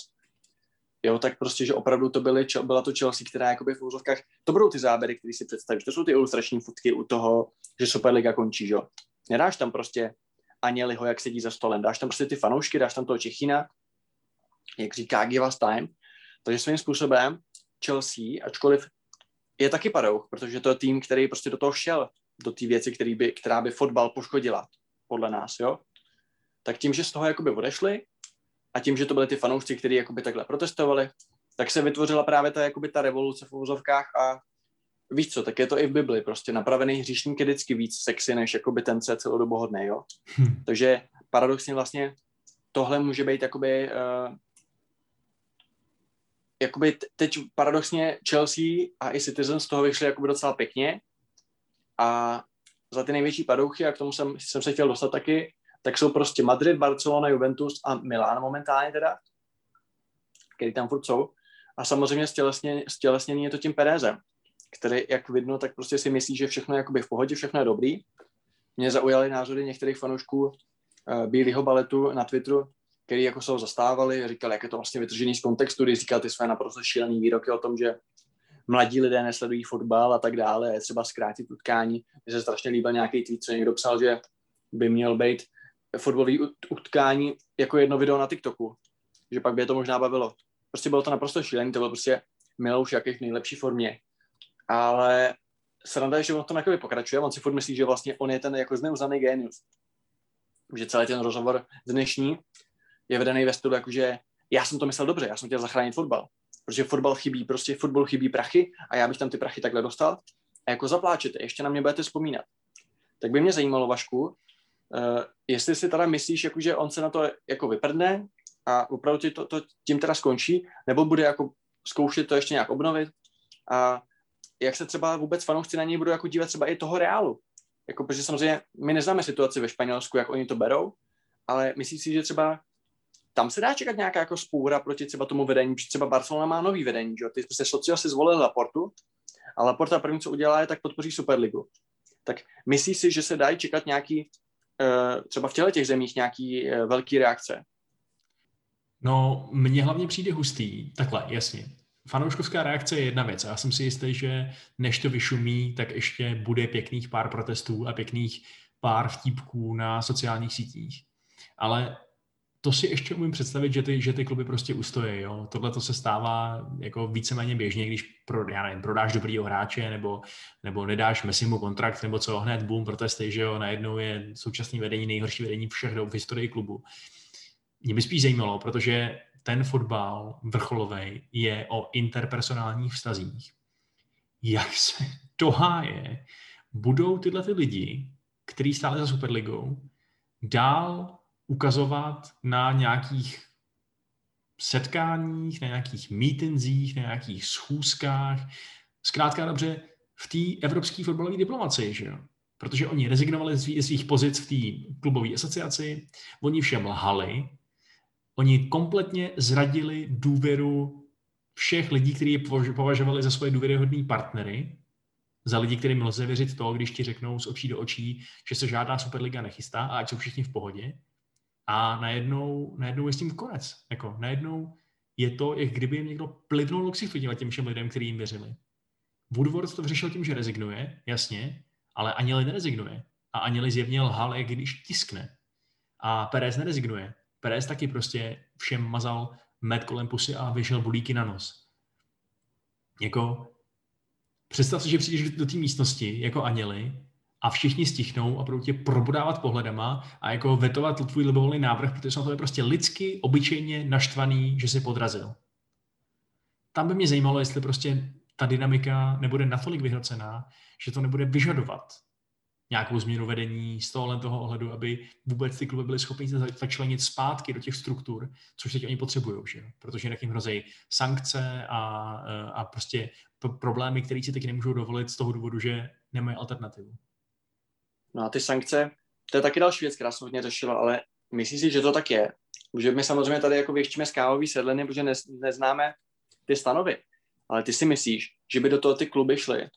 Jo, tak prostě, že opravdu to byly, byla to Chelsea, která jakoby v úzovkách, to budou ty záběry, které si představíš, to jsou ty ilustrační fotky u toho, že Superliga končí, jo. Nedáš tam prostě Aněliho, jak sedí za stolem, dáš tam prostě ty fanoušky, dáš tam toho Čechina, jak říká Give Us Time. Takže svým způsobem Chelsea, ačkoliv je taky padouch, protože to je tým, který prostě do toho šel, do té věci, který by, která by fotbal poškodila, podle nás, jo. Tak tím, že z toho jakoby odešli a tím, že to byly ty fanoušci, kteří jakoby takhle protestovali, tak se vytvořila právě ta, jakoby ta revoluce v úzovkách a víš co, tak je to i v Bibli, prostě napravený hříšník je vždycky víc sexy, než jakoby ten, co je celou dobu hodný, jo. Hmm. Takže paradoxně vlastně tohle může být jakoby, uh, jakoby teď paradoxně Chelsea a i Citizen z toho vyšli jakoby docela pěkně a za ty největší padouchy, a k tomu jsem, jsem se chtěl dostat taky, tak jsou prostě Madrid, Barcelona, Juventus a Milán momentálně teda, který tam furt jsou. A samozřejmě stělesně, stělesněný je to tím Perezem, který, jak vidno, tak prostě si myslí, že všechno je v pohodě, všechno je dobrý. Mě zaujaly názory některých fanoušků uh, bílého baletu na Twitteru, který jako se ho zastávali, říkali, jak je to vlastně vytržený z kontextu, kdy říkal ty své naprosto šílený výroky o tom, že mladí lidé nesledují fotbal a tak dále, je třeba zkrátit utkání. Mně se strašně líbil nějaký tweet, co někdo psal, že by měl být fotbalový utkání jako jedno video na TikToku, že pak by je to možná bavilo. Prostě bylo to naprosto šílený, to byl prostě Milouš jaký v nejlepší formě. Ale sranda je, že on to jakoby pokračuje, on si furt myslí, že vlastně on je ten jako zneuzaný genius. Že celý ten rozhovor dnešní je vedený ve stylu, jakože já jsem to myslel dobře, já jsem chtěl zachránit fotbal. Protože fotbal chybí, prostě fotbal chybí prachy a já bych tam ty prachy takhle dostal. A jako zapláčete, ještě na mě budete vzpomínat. Tak by mě zajímalo, Vašku, uh, jestli si teda myslíš, jako, že on se na to jako vyprdne a opravdu ti to, to tím teda skončí, nebo bude jako zkoušet to ještě nějak obnovit a jak se třeba vůbec fanoušci na něj budou jako dívat třeba i toho reálu. Jako, protože samozřejmě my neznáme situaci ve Španělsku, jak oni to berou, ale myslíš si, že třeba tam se dá čekat nějaká jako spůra proti třeba tomu vedení, protože třeba Barcelona má nový vedení, že? Ty prostě Socio si zvolil Laportu a Laporta první, co udělá, je tak podpoří Superligu. Tak myslíš si, že se dají čekat nějaký, uh, třeba v těle těch zemích nějaký uh, velký reakce? No, mně hlavně přijde hustý, takhle, jasně. Fanouškovská reakce je jedna věc. Já jsem si jistý, že než to vyšumí, tak ještě bude pěkných pár protestů a pěkných pár vtípků na sociálních sítích. Ale to si ještě umím představit, že ty, že ty kluby prostě ustojí. Jo? Tohle to se stává jako víceméně běžně, když pro, já nevím, prodáš dobrýho hráče nebo, nebo nedáš Messimu kontrakt nebo co, hned boom, protesty, že jo, najednou je současné vedení nejhorší vedení všech v historii klubu. Mě by spíš zajímalo, protože ten fotbal vrcholový je o interpersonálních vztazích. Jak se doháje budou tyhle ty lidi, kteří stále za Superligou, dál ukazovat na nějakých setkáních, na nějakých mítinzích, na nějakých schůzkách. Zkrátka dobře, v té evropské fotbalové diplomaci, že jo? Protože oni rezignovali z svých pozic v té klubové asociaci, oni všem lhali, oni kompletně zradili důvěru všech lidí, kteří je považovali za svoje důvěryhodné partnery, za lidi, kterým lze věřit to, když ti řeknou z očí do očí, že se žádná Superliga nechystá a ať jsou všichni v pohodě. A najednou, najednou je s tím konec. Jako, najednou je to, jak kdyby jim někdo plivnul ksichtu těm všem lidem, kteří jim věřili. Woodward to vyřešil tím, že rezignuje, jasně, ale Aněli nerezignuje. A Aněli zjevně lhal, jak když tiskne. A Perez nerezignuje. Perez taky prostě všem mazal med kolem pusy a vyšel bulíky na nos. Jako, představ si, že přijdeš do té místnosti jako Aněli a všichni stichnou a budou tě probudávat pohledama a jako vetovat tvůj libovolný návrh, protože jsou to je prostě lidsky, obyčejně naštvaný, že se podrazil. Tam by mě zajímalo, jestli prostě ta dynamika nebude natolik vyhrocená, že to nebude vyžadovat nějakou změnu vedení z tohohle toho ohledu, aby vůbec ty kluby byly schopni začlenit zpátky do těch struktur, což teď oni potřebují, že? protože jinak jim hrozí sankce a, a prostě problémy, které si teď nemůžou dovolit z toho důvodu, že nemají alternativu. No a ty sankce, to je taky další věc, která se hodně řešila, ale myslíš si, že to tak je? Že my samozřejmě tady jako věštíme z kávový sedliny, protože ne, neznáme ty stanovy. Ale ty si myslíš, že by do toho ty kluby šly,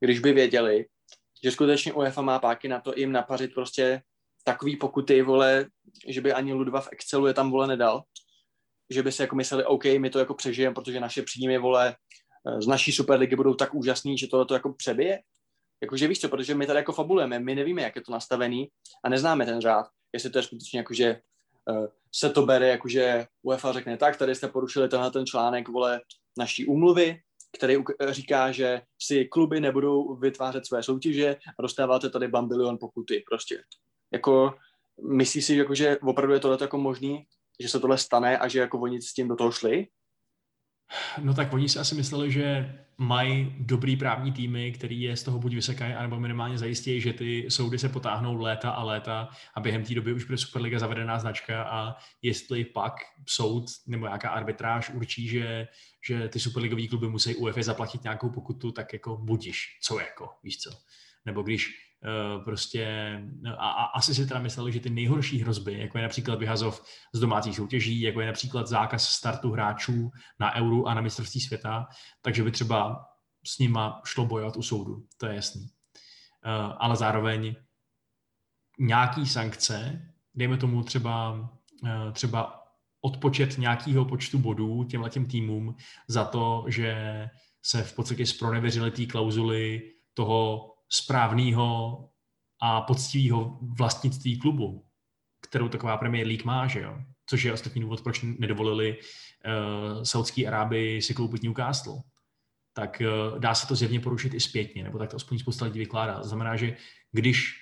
když by věděli, že skutečně UEFA má páky na to jim napařit prostě takový pokuty, vole, že by ani Ludva v Excelu je tam, vole, nedal. Že by si jako mysleli, OK, my to jako přežijeme, protože naše příjmy, vole, z naší superligy budou tak úžasný, že tohle to jako přebije. Jakože víš co, protože my tady jako fabulujeme, my nevíme, jak je to nastavený a neznáme ten řád, jestli to je skutečně jakože uh, se to bere, jakože UEFA řekne tak, tady jste porušili tenhle ten článek, vole, naší úmluvy, který říká, že si kluby nebudou vytvářet své soutěže a dostáváte tady bambilion pokuty prostě. Jako, myslíš si, jako, že opravdu je tohle jako možný, že se tohle stane a že jako oni s tím do toho šli? No tak oni si asi mysleli, že mají dobrý právní týmy, který je z toho buď vysekají, anebo minimálně zajistí, že ty soudy se potáhnou léta a léta a během té doby už bude Superliga zavedená značka a jestli pak soud nebo nějaká arbitráž určí, že, že ty Superligové kluby musí UEFA zaplatit nějakou pokutu, tak jako budiš, co jako, víš co. Nebo když prostě a, a asi si teda mysleli, že ty nejhorší hrozby, jako je například vyhazov z domácích soutěží, jako je například zákaz startu hráčů na euru a na mistrovství světa, takže by třeba s nima šlo bojovat u soudu, to je jasný. Uh, ale zároveň nějaký sankce, dejme tomu třeba, uh, třeba odpočet nějakého počtu bodů těmhle těm týmům za to, že se v podstatě zpronevěřili té klauzuly toho správného a poctivého vlastnictví klubu, kterou taková Premier League má, že jo? Což je ostatní důvod, proč nedovolili uh, Saudské Arábii si koupit Newcastle. Tak uh, dá se to zjevně porušit i zpětně, nebo tak to aspoň spousta lidí vykládá. To znamená, že když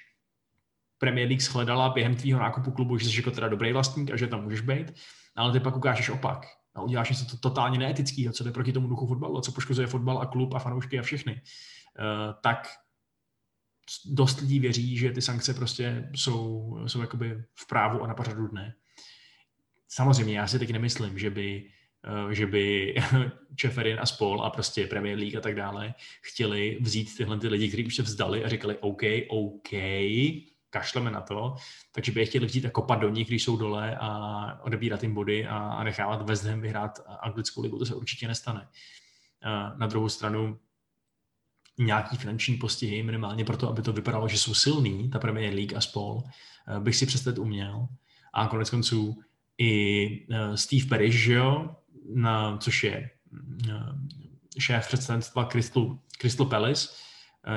Premier League shledala během tvýho nákupu klubu, že jsi jako teda dobrý vlastník a že tam můžeš být, ale ty pak ukážeš opak a uděláš něco to totálně neetického, co jde proti tomu duchu fotbalu, a co poškozuje fotbal a klub a fanoušky a všechny, uh, tak dost lidí věří, že ty sankce prostě jsou, jsou jakoby v právu a na pořadu dne. Samozřejmě, já si teď nemyslím, že by eh, že by [LAUGHS] Čeferin a spol a prostě Premier League a tak dále chtěli vzít tyhle ty lidi, kteří už se vzdali a říkali OK, OK, kašleme na to, takže by je chtěli vzít a kopat do nich, když jsou dole a odebírat jim body a, a nechávat West Ham vyhrát anglickou ligu, to se určitě nestane. Eh, na druhou stranu nějaký finanční postihy, minimálně proto, aby to vypadalo, že jsou silný, ta Premier League a spol, eh, bych si představit uměl. A konec konců i eh, Steve Parrish, že jo, na, což je eh, šéf představenstva Crystal, Crystal Palace,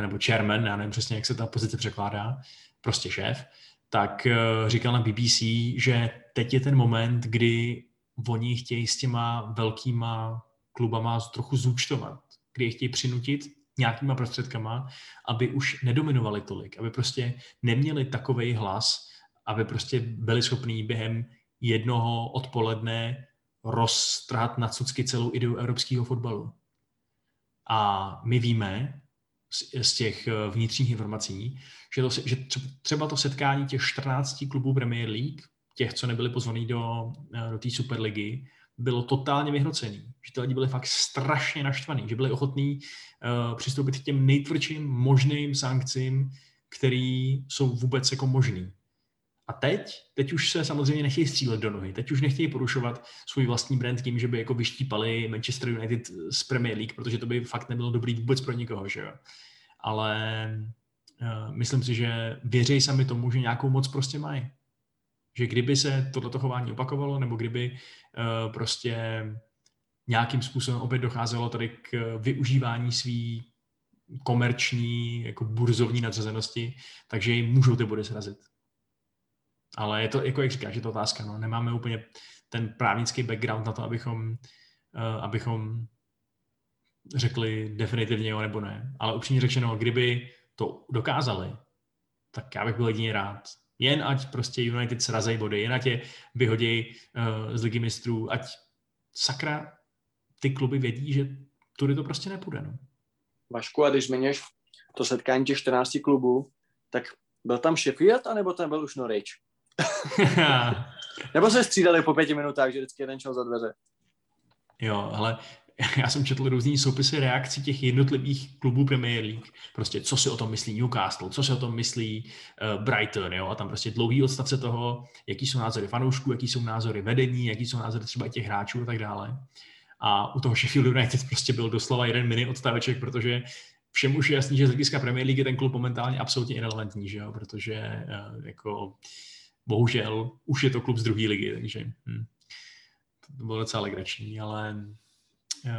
nebo chairman, já nevím přesně, jak se ta pozice překládá, prostě šéf, tak říkal na BBC, že teď je ten moment, kdy oni chtějí s těma velkýma klubama trochu zúčtovat, kdy je chtějí přinutit nějakýma prostředkama, aby už nedominovali tolik, aby prostě neměli takový hlas, aby prostě byli schopní během jednoho odpoledne roztrhat na cucky celou ideu evropského fotbalu. A my víme z těch eh, vnitřních informací, že, to, že třeba to setkání těch 14 klubů Premier League, těch, co nebyli pozvaní do, eh, do té Superligy, bylo totálně vyhrocený. Že ty lidi byli fakt strašně naštvaný, že byli ochotní uh, přistoupit k těm nejtvrdším možným sankcím, které jsou vůbec jako možný. A teď, teď už se samozřejmě nechtějí střílet do nohy, teď už nechtějí porušovat svůj vlastní brand tím, že by jako vyštípali Manchester United z Premier League, protože to by fakt nebylo dobrý vůbec pro nikoho, že jo. Ale uh, myslím si, že věří sami tomu, že nějakou moc prostě mají. Že kdyby se toto chování opakovalo, nebo kdyby uh, prostě nějakým způsobem opět docházelo tady k využívání svý komerční, jako burzovní nadřazenosti, takže jim můžou ty body srazit. Ale je to, jako jak říkáš, je to otázka, no. nemáme úplně ten právnický background na to, abychom, uh, abychom řekli definitivně jo nebo ne. Ale upřímně řečeno, kdyby to dokázali, tak já bych byl jedině rád. Jen ať prostě United srazej body, jen ať je vyhodí uh, z ligy mistrů, ať sakra ty kluby vědí, že tudy to prostě nepůjde. No. Vašku, a když zmiňuješ to setkání těch 14 klubů, tak byl tam Sheffield, anebo tam byl už Norwich? [LAUGHS] nebo se střídali po pěti minutách, že vždycky jeden šel za dveře? Jo, ale [LAUGHS] já jsem četl různý soupisy reakcí těch jednotlivých klubů Premier League. Prostě, co si o tom myslí Newcastle, co si o tom myslí uh, Brighton, jo? A tam prostě dlouhý odstavce toho, jaký jsou názory fanoušků, jaký jsou názory vedení, jaký jsou názory třeba těch hráčů a tak dále. A u toho Sheffield United [LAUGHS] prostě byl doslova jeden mini odstaveček, protože všem už je jasný, že z hlediska Premier League je ten klub momentálně absolutně irrelevantní, že jo? protože uh, jako bohužel už je to klub z druhé ligy, takže hm, to bylo docela legrační, ale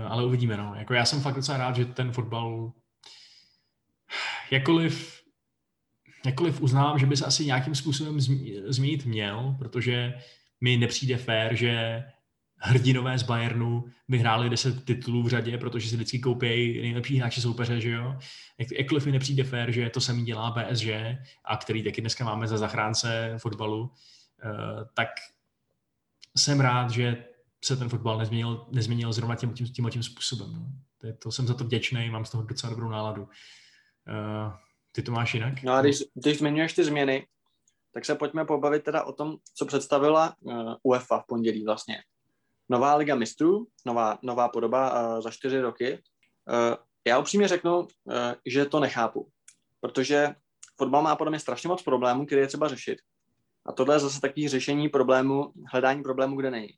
ale uvidíme, no. Jako já jsem fakt docela rád, že ten fotbal jakkoliv, jakkoliv uznávám, že by se asi nějakým způsobem změnit měl, protože mi nepřijde fér, že hrdinové z Bayernu vyhráli 10 titulů v řadě, protože si vždycky koupí nejlepší hráči soupeře, že jo. Jakkoliv mi nepřijde fér, že to samý dělá PSG, a který taky dneska máme za zachránce fotbalu, eh, tak jsem rád, že se ten fotbal nezměnil, nezměnil zrovna tím, tím, tím, tím způsobem. No. To, je, to jsem za to vděčný, mám z toho docela dobrou náladu. Uh, ty to máš jinak? No a když, když zmiňuješ ty změny, tak se pojďme pobavit teda o tom, co představila uh, UEFA v pondělí vlastně. Nová liga mistrů, nová, nová podoba uh, za čtyři roky. Uh, já upřímně řeknu, uh, že to nechápu, protože fotbal má podle mě strašně moc problémů, které je třeba řešit. A tohle je zase takový řešení problému, hledání problému, kde není.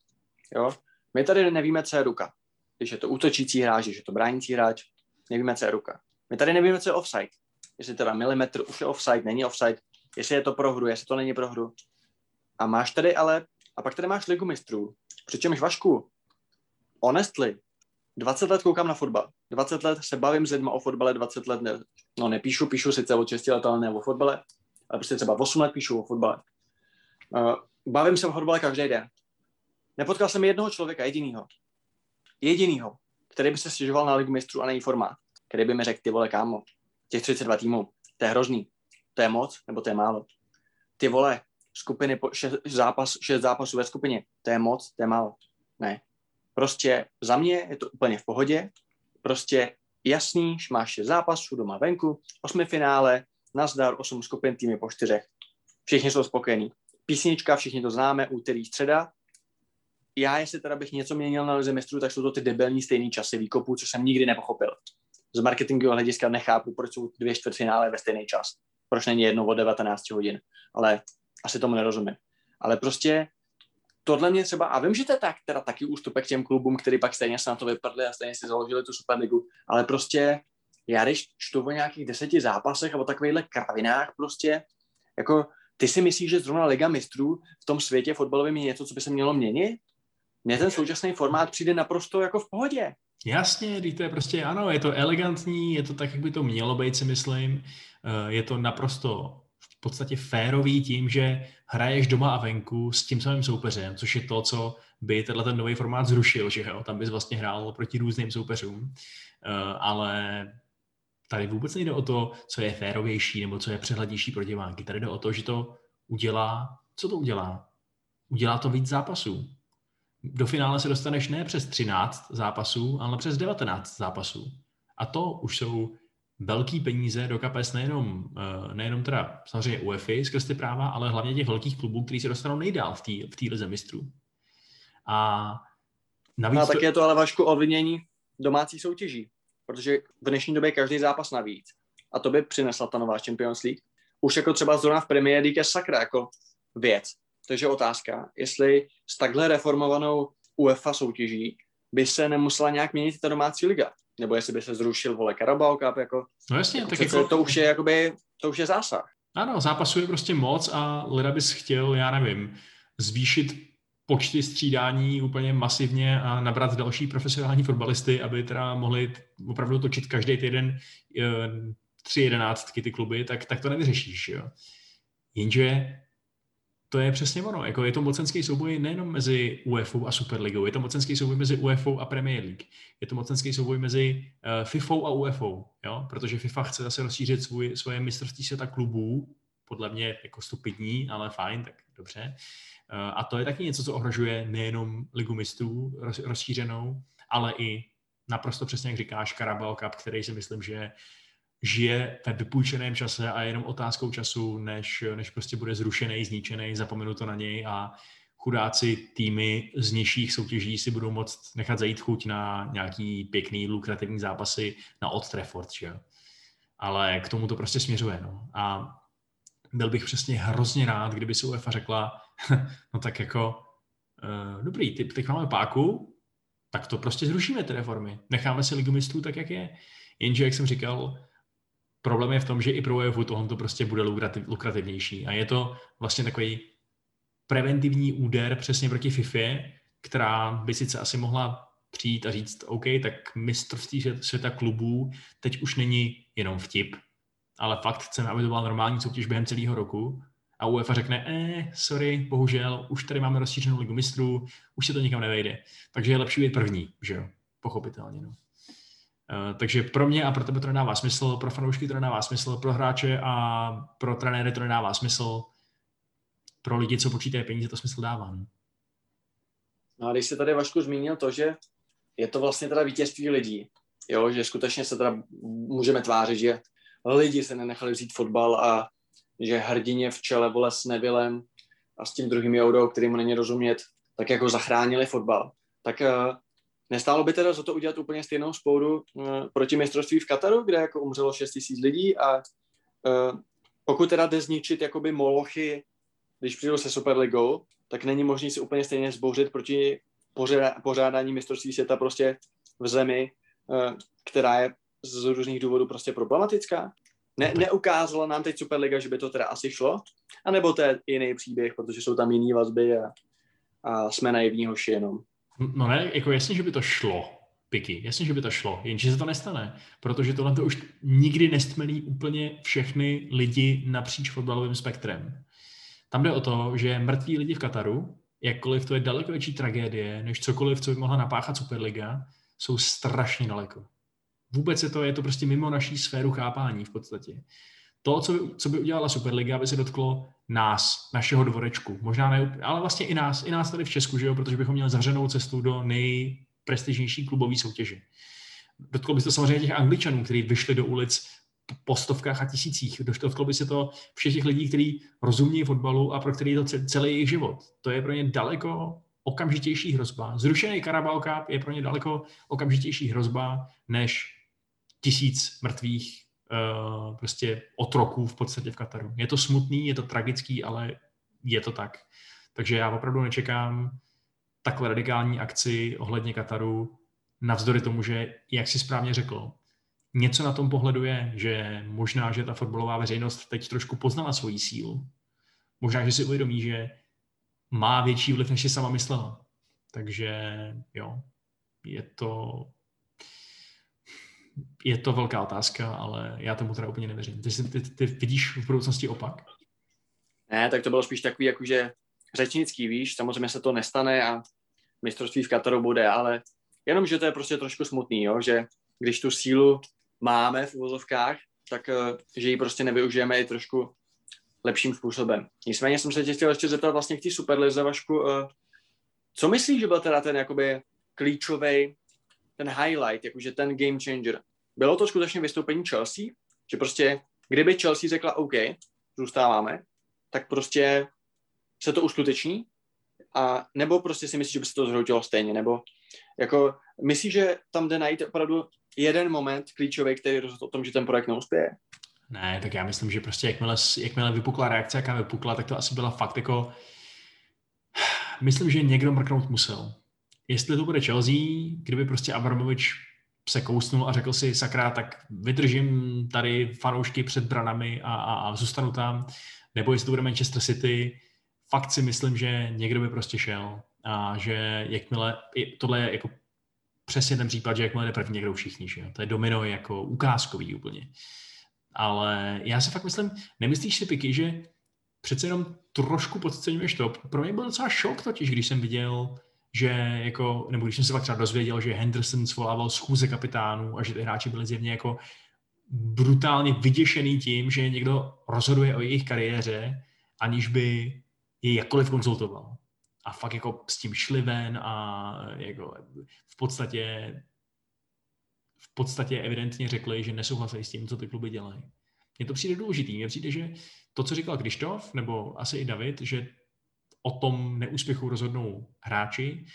Jo? My tady nevíme, co je ruka. Když je to útočící hráč, když je to bránící hráč, nevíme, co je ruka. My tady nevíme, co je offside. Jestli teda milimetr už je offside, není offside, jestli je to pro hru, jestli to není pro hru. A máš tady ale, a pak tady máš ligu mistrů. Přičemž Vašku, honestly, 20 let koukám na fotbal. 20 let se bavím s lidmi o fotbale, 20 let ne, no nepíšu, píšu sice o 6 let, ale ne o fotbale, ale prostě třeba 8 let píšu o fotbale. Uh, bavím se o fotbale každý den. Nepotkal jsem jednoho člověka, jedinýho. Jedinýho, který by se stěžoval na ligu mistrů a na její. Který by mi řekl, ty vole, kámo, těch 32 týmů, to je hrozný. To je moc, nebo to je málo. Ty vole, skupiny, po, šest, zápas, šest zápasů ve skupině, to je moc, to je málo. Ne. Prostě za mě je to úplně v pohodě. Prostě jasný, máš šest zápasů doma venku, osmi finále, nazdar, osm skupin, týmy po čtyřech. Všichni jsou spokojení. Písnička, všichni to známe, úterý, středa, já, jestli teda bych něco měnil na lize mistrů, tak jsou to ty debilní stejný časy výkopů, co jsem nikdy nepochopil. Z marketingového hlediska nechápu, proč jsou dvě čtvrtfinále ve stejný čas. Proč není jedno od 19 hodin. Ale asi tomu nerozumím. Ale prostě tohle mě třeba, a vím, že to je tak, teda taky ústupek těm klubům, který pak stejně se na to vypadli a stejně si založili tu Superligu, ale prostě já když čtu o nějakých deseti zápasech a o takovýchhle kravinách prostě, jako ty si myslíš, že zrovna Liga mistrů v tom světě fotbalovém je něco, co by se mělo měnit? Mně ten současný formát přijde naprosto jako v pohodě. Jasně, to je prostě, ano, je to elegantní, je to tak, jak by to mělo být, si myslím. Eh, je to naprosto v podstatě férový tím, že hraješ doma a venku s tím samým soupeřem, což je to, co by tenhle ten nový formát zrušil, že jo, tam bys vlastně hrál proti různým soupeřům, eh, ale tady vůbec nejde o to, co je férovější nebo co je přehlednější pro diváky. Tady jde o to, že to udělá, co to udělá? Udělá to víc zápasů do finále se dostaneš ne přes 13 zápasů, ale přes 19 zápasů. A to už jsou velký peníze do kapes nejenom, eh, nejenom teda samozřejmě UEFA skrz ty práva, ale hlavně těch velkých klubů, kteří se dostanou nejdál v té v tý lize mistrů. A navíc... No tak to... je to ale vašku odvinění domácí soutěží, protože v dnešní době každý zápas navíc. A to by přinesla ta nová Champions League. Už jako třeba zrovna v Premier League je sakra jako věc. Takže otázka, jestli s takhle reformovanou UEFA soutěží by se nemusela nějak měnit ta domácí liga. Nebo jestli by se zrušil vole Carabao Cup, jako, no jasně, jako tak jako... to už je jakoby, to už je zásah. Ano, zápasů je prostě moc a Lida bys chtěl, já nevím, zvýšit počty střídání úplně masivně a nabrat další profesionální fotbalisty, aby teda mohli opravdu točit každý týden eh, tři jedenáctky ty kluby, tak, tak to nevyřešíš. Jo. Jenže to je přesně ono. Jako je to mocenský souboj nejenom mezi UEFA a Superligou, je to mocenský souboj mezi UEFA a Premier League. Je to mocenský souboj mezi uh, FIFA a UEFA, jo? protože FIFA chce zase rozšířit svůj, svoje mistrovství světa klubů, podle mě jako stupidní, ale fajn, tak dobře. Uh, a to je taky něco, co ohrožuje nejenom ligu mistrů roz, rozšířenou, ale i naprosto přesně, jak říkáš, Carabao Cup, který si myslím, že žije ve vypůjčeném čase a je jenom otázkou času, než, než prostě bude zrušený, zničený, zapomenuto na něj a chudáci týmy z nižších soutěží si budou moct nechat zajít chuť na nějaký pěkný, lukrativní zápasy na Old Trafford, že? Ale k tomu to prostě směřuje, no. A byl bych přesně hrozně rád, kdyby si UEFA řekla, [LAUGHS] no tak jako, uh, dobrý, ty, teď máme páku, tak to prostě zrušíme ty reformy. Necháme si ligu mistrů tak, jak je. Jenže, jak jsem říkal, problém je v tom, že i pro UEFA tohle to prostě bude lukrativ, lukrativnější. A je to vlastně takový preventivní úder přesně proti FIFA, která by sice asi mohla přijít a říct, OK, tak mistrovství světa klubů teď už není jenom vtip, ale fakt chceme, aby to byla normální soutěž během celého roku. A UEFA řekne, eh, sorry, bohužel, už tady máme rozšířenou ligu mistrů, už se to nikam nevejde. Takže je lepší být první, že jo, pochopitelně. No. Eh, takže pro mě a pro tebe to nedává smysl, pro fanoušky to nedává smysl, pro hráče a pro trenéry to nedává smysl, pro lidi, co počítají peníze, to smysl dává. No. No a když se tady Vašku zmínil to, že je to vlastně teda vítězství lidí, jo, že skutečně se teda můžeme tvářit, že lidi se nenechali vzít fotbal a že hrdině v čele vole s Nevillem a s tím druhým Joudou, který mu není rozumět, tak jako zachránili fotbal. Tak uh, nestálo by teda za to udělat úplně stejnou spoudu uh, proti mistrovství v Kataru, kde jako umřelo 6 tisíc lidí a uh, pokud teda jde zničit jakoby molochy, když přijdu se Superligou, tak není možné si úplně stejně zbouřit proti pořádání mistrovství světa prostě v zemi, která je z různých důvodů prostě problematická. Ne, neukázala nám teď Superliga, že by to teda asi šlo, anebo to je jiný příběh, protože jsou tam jiný vazby a, a jsme naivní hoši jenom. No ne, jako jasně, že by to šlo, Piky, jasně, že by to šlo, jenže se to nestane, protože tohle to už nikdy nestmelí úplně všechny lidi napříč fotbalovým spektrem. Tam jde o to, že mrtví lidi v Kataru, jakkoliv to je daleko větší tragédie, než cokoliv, co by mohla napáchat Superliga, jsou strašně daleko. Vůbec je to, je to prostě mimo naší sféru chápání v podstatě. To, co by, co by udělala Superliga, aby se dotklo nás, našeho dvorečku. Možná ne, ale vlastně i nás, i nás tady v Česku, že jo, protože bychom měli zavřenou cestu do nejprestižnější klubové soutěže. Dotklo by se to samozřejmě těch Angličanů, kteří vyšli do ulic po stovkách a tisících. Dotklo by se to všech těch lidí, kteří rozumí fotbalu a pro který je to celý jejich život. To je pro ně daleko okamžitější hrozba. Zrušený Carabao Cup je pro ně daleko okamžitější hrozba než tisíc mrtvých prostě otroků v podstatě v Kataru. Je to smutný, je to tragický, ale je to tak. Takže já opravdu nečekám takhle radikální akci ohledně Kataru, navzdory tomu, že, jak si správně řekl, něco na tom pohledu je, že možná, že ta fotbalová veřejnost teď trošku poznala svoji sílu. Možná, že si uvědomí, že má větší vliv, než si sama myslela. Takže jo, je to je to velká otázka, ale já tomu teda úplně nevěřím. Ty, ty, ty vidíš v budoucnosti opak? Ne, tak to bylo spíš takový jakože řečnický, víš, samozřejmě se to nestane a mistrovství v Kataru bude, ale jenom, že to je prostě trošku smutný, jo, že když tu sílu máme v uvozovkách, tak eh, že ji prostě nevyužijeme i trošku lepším způsobem. Nicméně jsem se tě chtěl ještě zeptat vlastně k té Superlize, Vašku, eh, co myslíš, že byl teda ten jakoby klíčový ten highlight, jakože ten game changer. Bylo to skutečně vystoupení Chelsea, že prostě kdyby Chelsea řekla OK, zůstáváme, tak prostě se to uskuteční a nebo prostě si myslíš, že by se to zhroutilo stejně, nebo jako myslíš, že tam jde najít opravdu jeden moment klíčový, který rozhodl o tom, že ten projekt neuspěje? Ne, tak já myslím, že prostě jakmile, jakmile vypukla reakce, jaká vypukla, tak to asi byla fakt jako [SIGHS] myslím, že někdo mrknout musel jestli to bude Chelsea, kdyby prostě Abramovič se kousnul a řekl si, sakra, tak vydržím tady fanoušky před branami a, a, a zůstanu tam, nebo jestli to bude Manchester City, fakt si myslím, že někdo by prostě šel a že jakmile, tohle je jako přesně ten případ, že jakmile jde první, někdo všichni, že jo? to je domino jako ukázkový úplně. Ale já si fakt myslím, nemyslíš si, Piky, že přece jenom trošku podceňuješ to. Pro mě byl docela šok totiž, když jsem viděl že jako, nebo když jsem se pak třeba dozvěděl, že Henderson svolával schůze kapitánů a že ty hráči byli zjevně jako brutálně vyděšený tím, že někdo rozhoduje o jejich kariéře, aniž by je jakkoliv konzultoval. A fakt jako s tím šli ven a jako v podstatě v podstatě evidentně řekli, že nesouhlasí s tím, co ty kluby dělají. Mně to přijde důležitý. Mně přijde, že to, co říkal Krištof, nebo asi i David, že o tom neúspěchu rozhodnou hráči,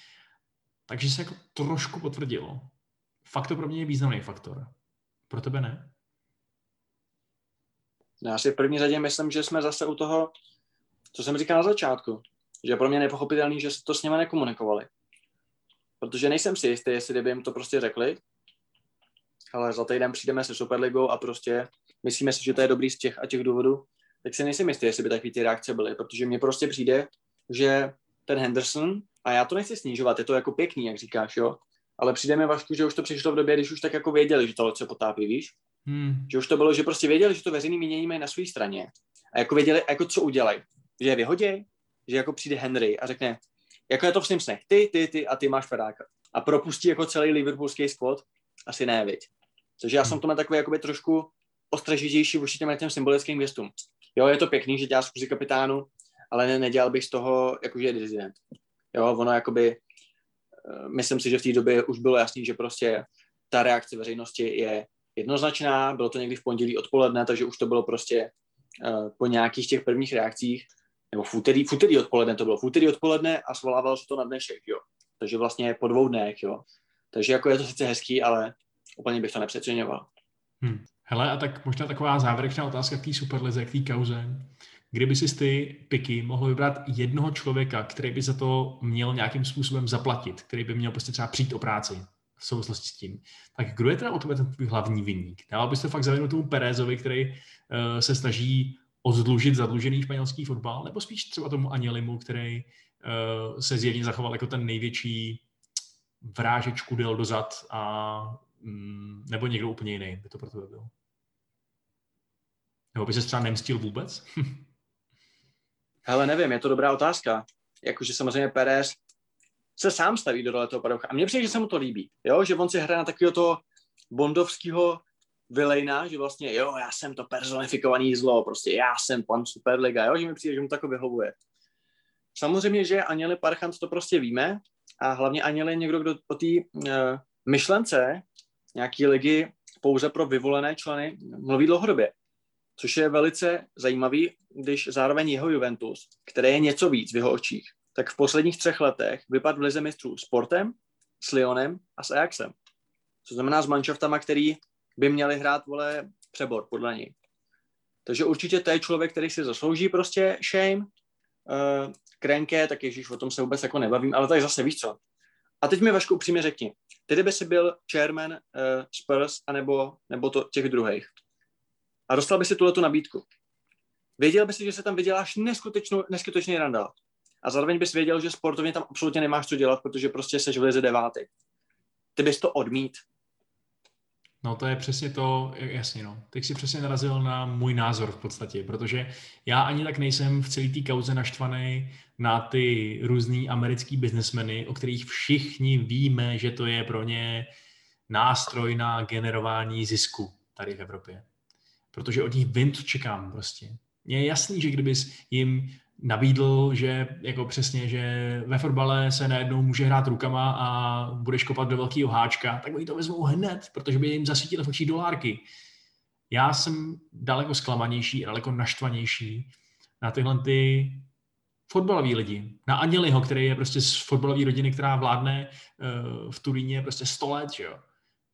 takže se jako trošku potvrdilo. Fakt to pro mě je významný faktor. Pro tebe ne? Já si v první řadě myslím, že jsme zase u toho, co jsem říkal na začátku, že pro mě nepochopitelný, že to s nimi nekomunikovali. Protože nejsem si jistý, jestli kdyby jim to prostě řekli, ale za týden přijdeme se Superligou a prostě myslíme si, že to je dobrý z těch a těch důvodů, tak si nejsem jistý, jestli by takové ty reakce byly, protože mně prostě přijde, že ten Henderson, a já to nechci snižovat, je to jako pěkný, jak říkáš, jo, ale přijde mi Vašku, že už to přišlo v době, když už tak jako věděli, že to se potápí, víš? Hmm. Že už to bylo, že prostě věděli, že to veřejný mínění mají na své straně. A jako věděli, jako co udělají. Že je vyhodí, že jako přijde Henry a řekne, jako je to v Simpsonech, ty, ty, ty a ty máš Feráka. A propustí jako celý liverpoolský squad, asi ne, viď. Takže já hmm. jsem to takový jakoby trošku ostražitější vůči těm, těm symbolickým gestům. Jo, je to pěkný, že děláš kurzy kapitánu, ale ne, nedělal bych z toho jakože dizident. Jo, ono jakoby myslím si, že v té době už bylo jasný, že prostě ta reakce veřejnosti je jednoznačná, bylo to někdy v pondělí odpoledne, takže už to bylo prostě uh, po nějakých těch prvních reakcích, nebo v úterý, v úterý odpoledne to bylo, v úterý odpoledne a svolávalo se to na dnešek, jo. Takže vlastně po dvou dnech, jo. Takže jako je to sice hezký, ale úplně bych to nepřeceňoval. Hmm. Hele, a tak možná taková závěrečná otázka k té superlize, k té kauze. Kdyby si ty piky mohl vybrat jednoho člověka, který by za to měl nějakým způsobem zaplatit, který by měl prostě třeba přijít o práci v souvislosti s tím, tak kdo je teda o tebe ten tvůj hlavní vinník? Dával bys to fakt zavinu tomu Perezovi, který uh, se snaží ozdlužit zadlužený španělský fotbal, nebo spíš třeba tomu Anělimu, který uh, se zjevně zachoval jako ten největší vrážečku del dozad a mm, nebo někdo úplně jiný by to pro tebe byl? Nebo by se třeba nemstil vůbec? [LAUGHS] Hele, nevím, je to dobrá otázka. Jakože samozřejmě Perez se sám staví do role toho padoucha. A mně přijde, že se mu to líbí. Jo? Že on si hraje na takového toho bondovského vylejna, že vlastně, jo, já jsem to personifikovaný zlo, prostě já jsem pan Superliga, jo, že mi přijde, že mu to jako vyhovuje. Samozřejmě, že Aněli Parchant to prostě víme a hlavně Aněli je někdo, kdo o té uh, myšlence nějaký ligy pouze pro vyvolené členy mluví dlouhodobě. Což je velice zajímavý, když zároveň jeho Juventus, které je něco víc v jeho očích, tak v posledních třech letech vypadl v lize mistrů sportem, s Lyonem a s Ajaxem. Co znamená s manšaftama, který by měli hrát, vole, přebor, podle něj. Takže určitě to je člověk, který si zaslouží prostě shame. Uh, Krenke, tak ježíš, o tom se vůbec jako nebavím, ale tak zase víš co. A teď mi Vašku upřímně řekni, ty kdyby si byl chairman uh, Spurs anebo, nebo to těch druhých a dostal by si tuhle tu nabídku. Věděl by si, že se tam vyděláš neskutečný randál. A zároveň bys věděl, že sportovně tam absolutně nemáš co dělat, protože prostě seš v lize devátý. Ty bys to odmít. No to je přesně to, jasně no. Teď si přesně narazil na můj názor v podstatě, protože já ani tak nejsem v celé té kauze naštvaný na ty různý americký biznesmeny, o kterých všichni víme, že to je pro ně nástroj na generování zisku tady v Evropě. Protože od nich vím, co čekám prostě. Mně je jasný, že kdybys jim nabídl, že jako přesně, že ve fotbale se najednou může hrát rukama a budeš kopat do velkého háčka, tak oni to vezmou hned, protože by jim zasvítily v dolárky. Já jsem daleko zklamanější, daleko naštvanější na tyhle ty fotbalový lidi. Na Aněliho, který je prostě z fotbalové rodiny, která vládne uh, v Turíně prostě 100 let, že jo.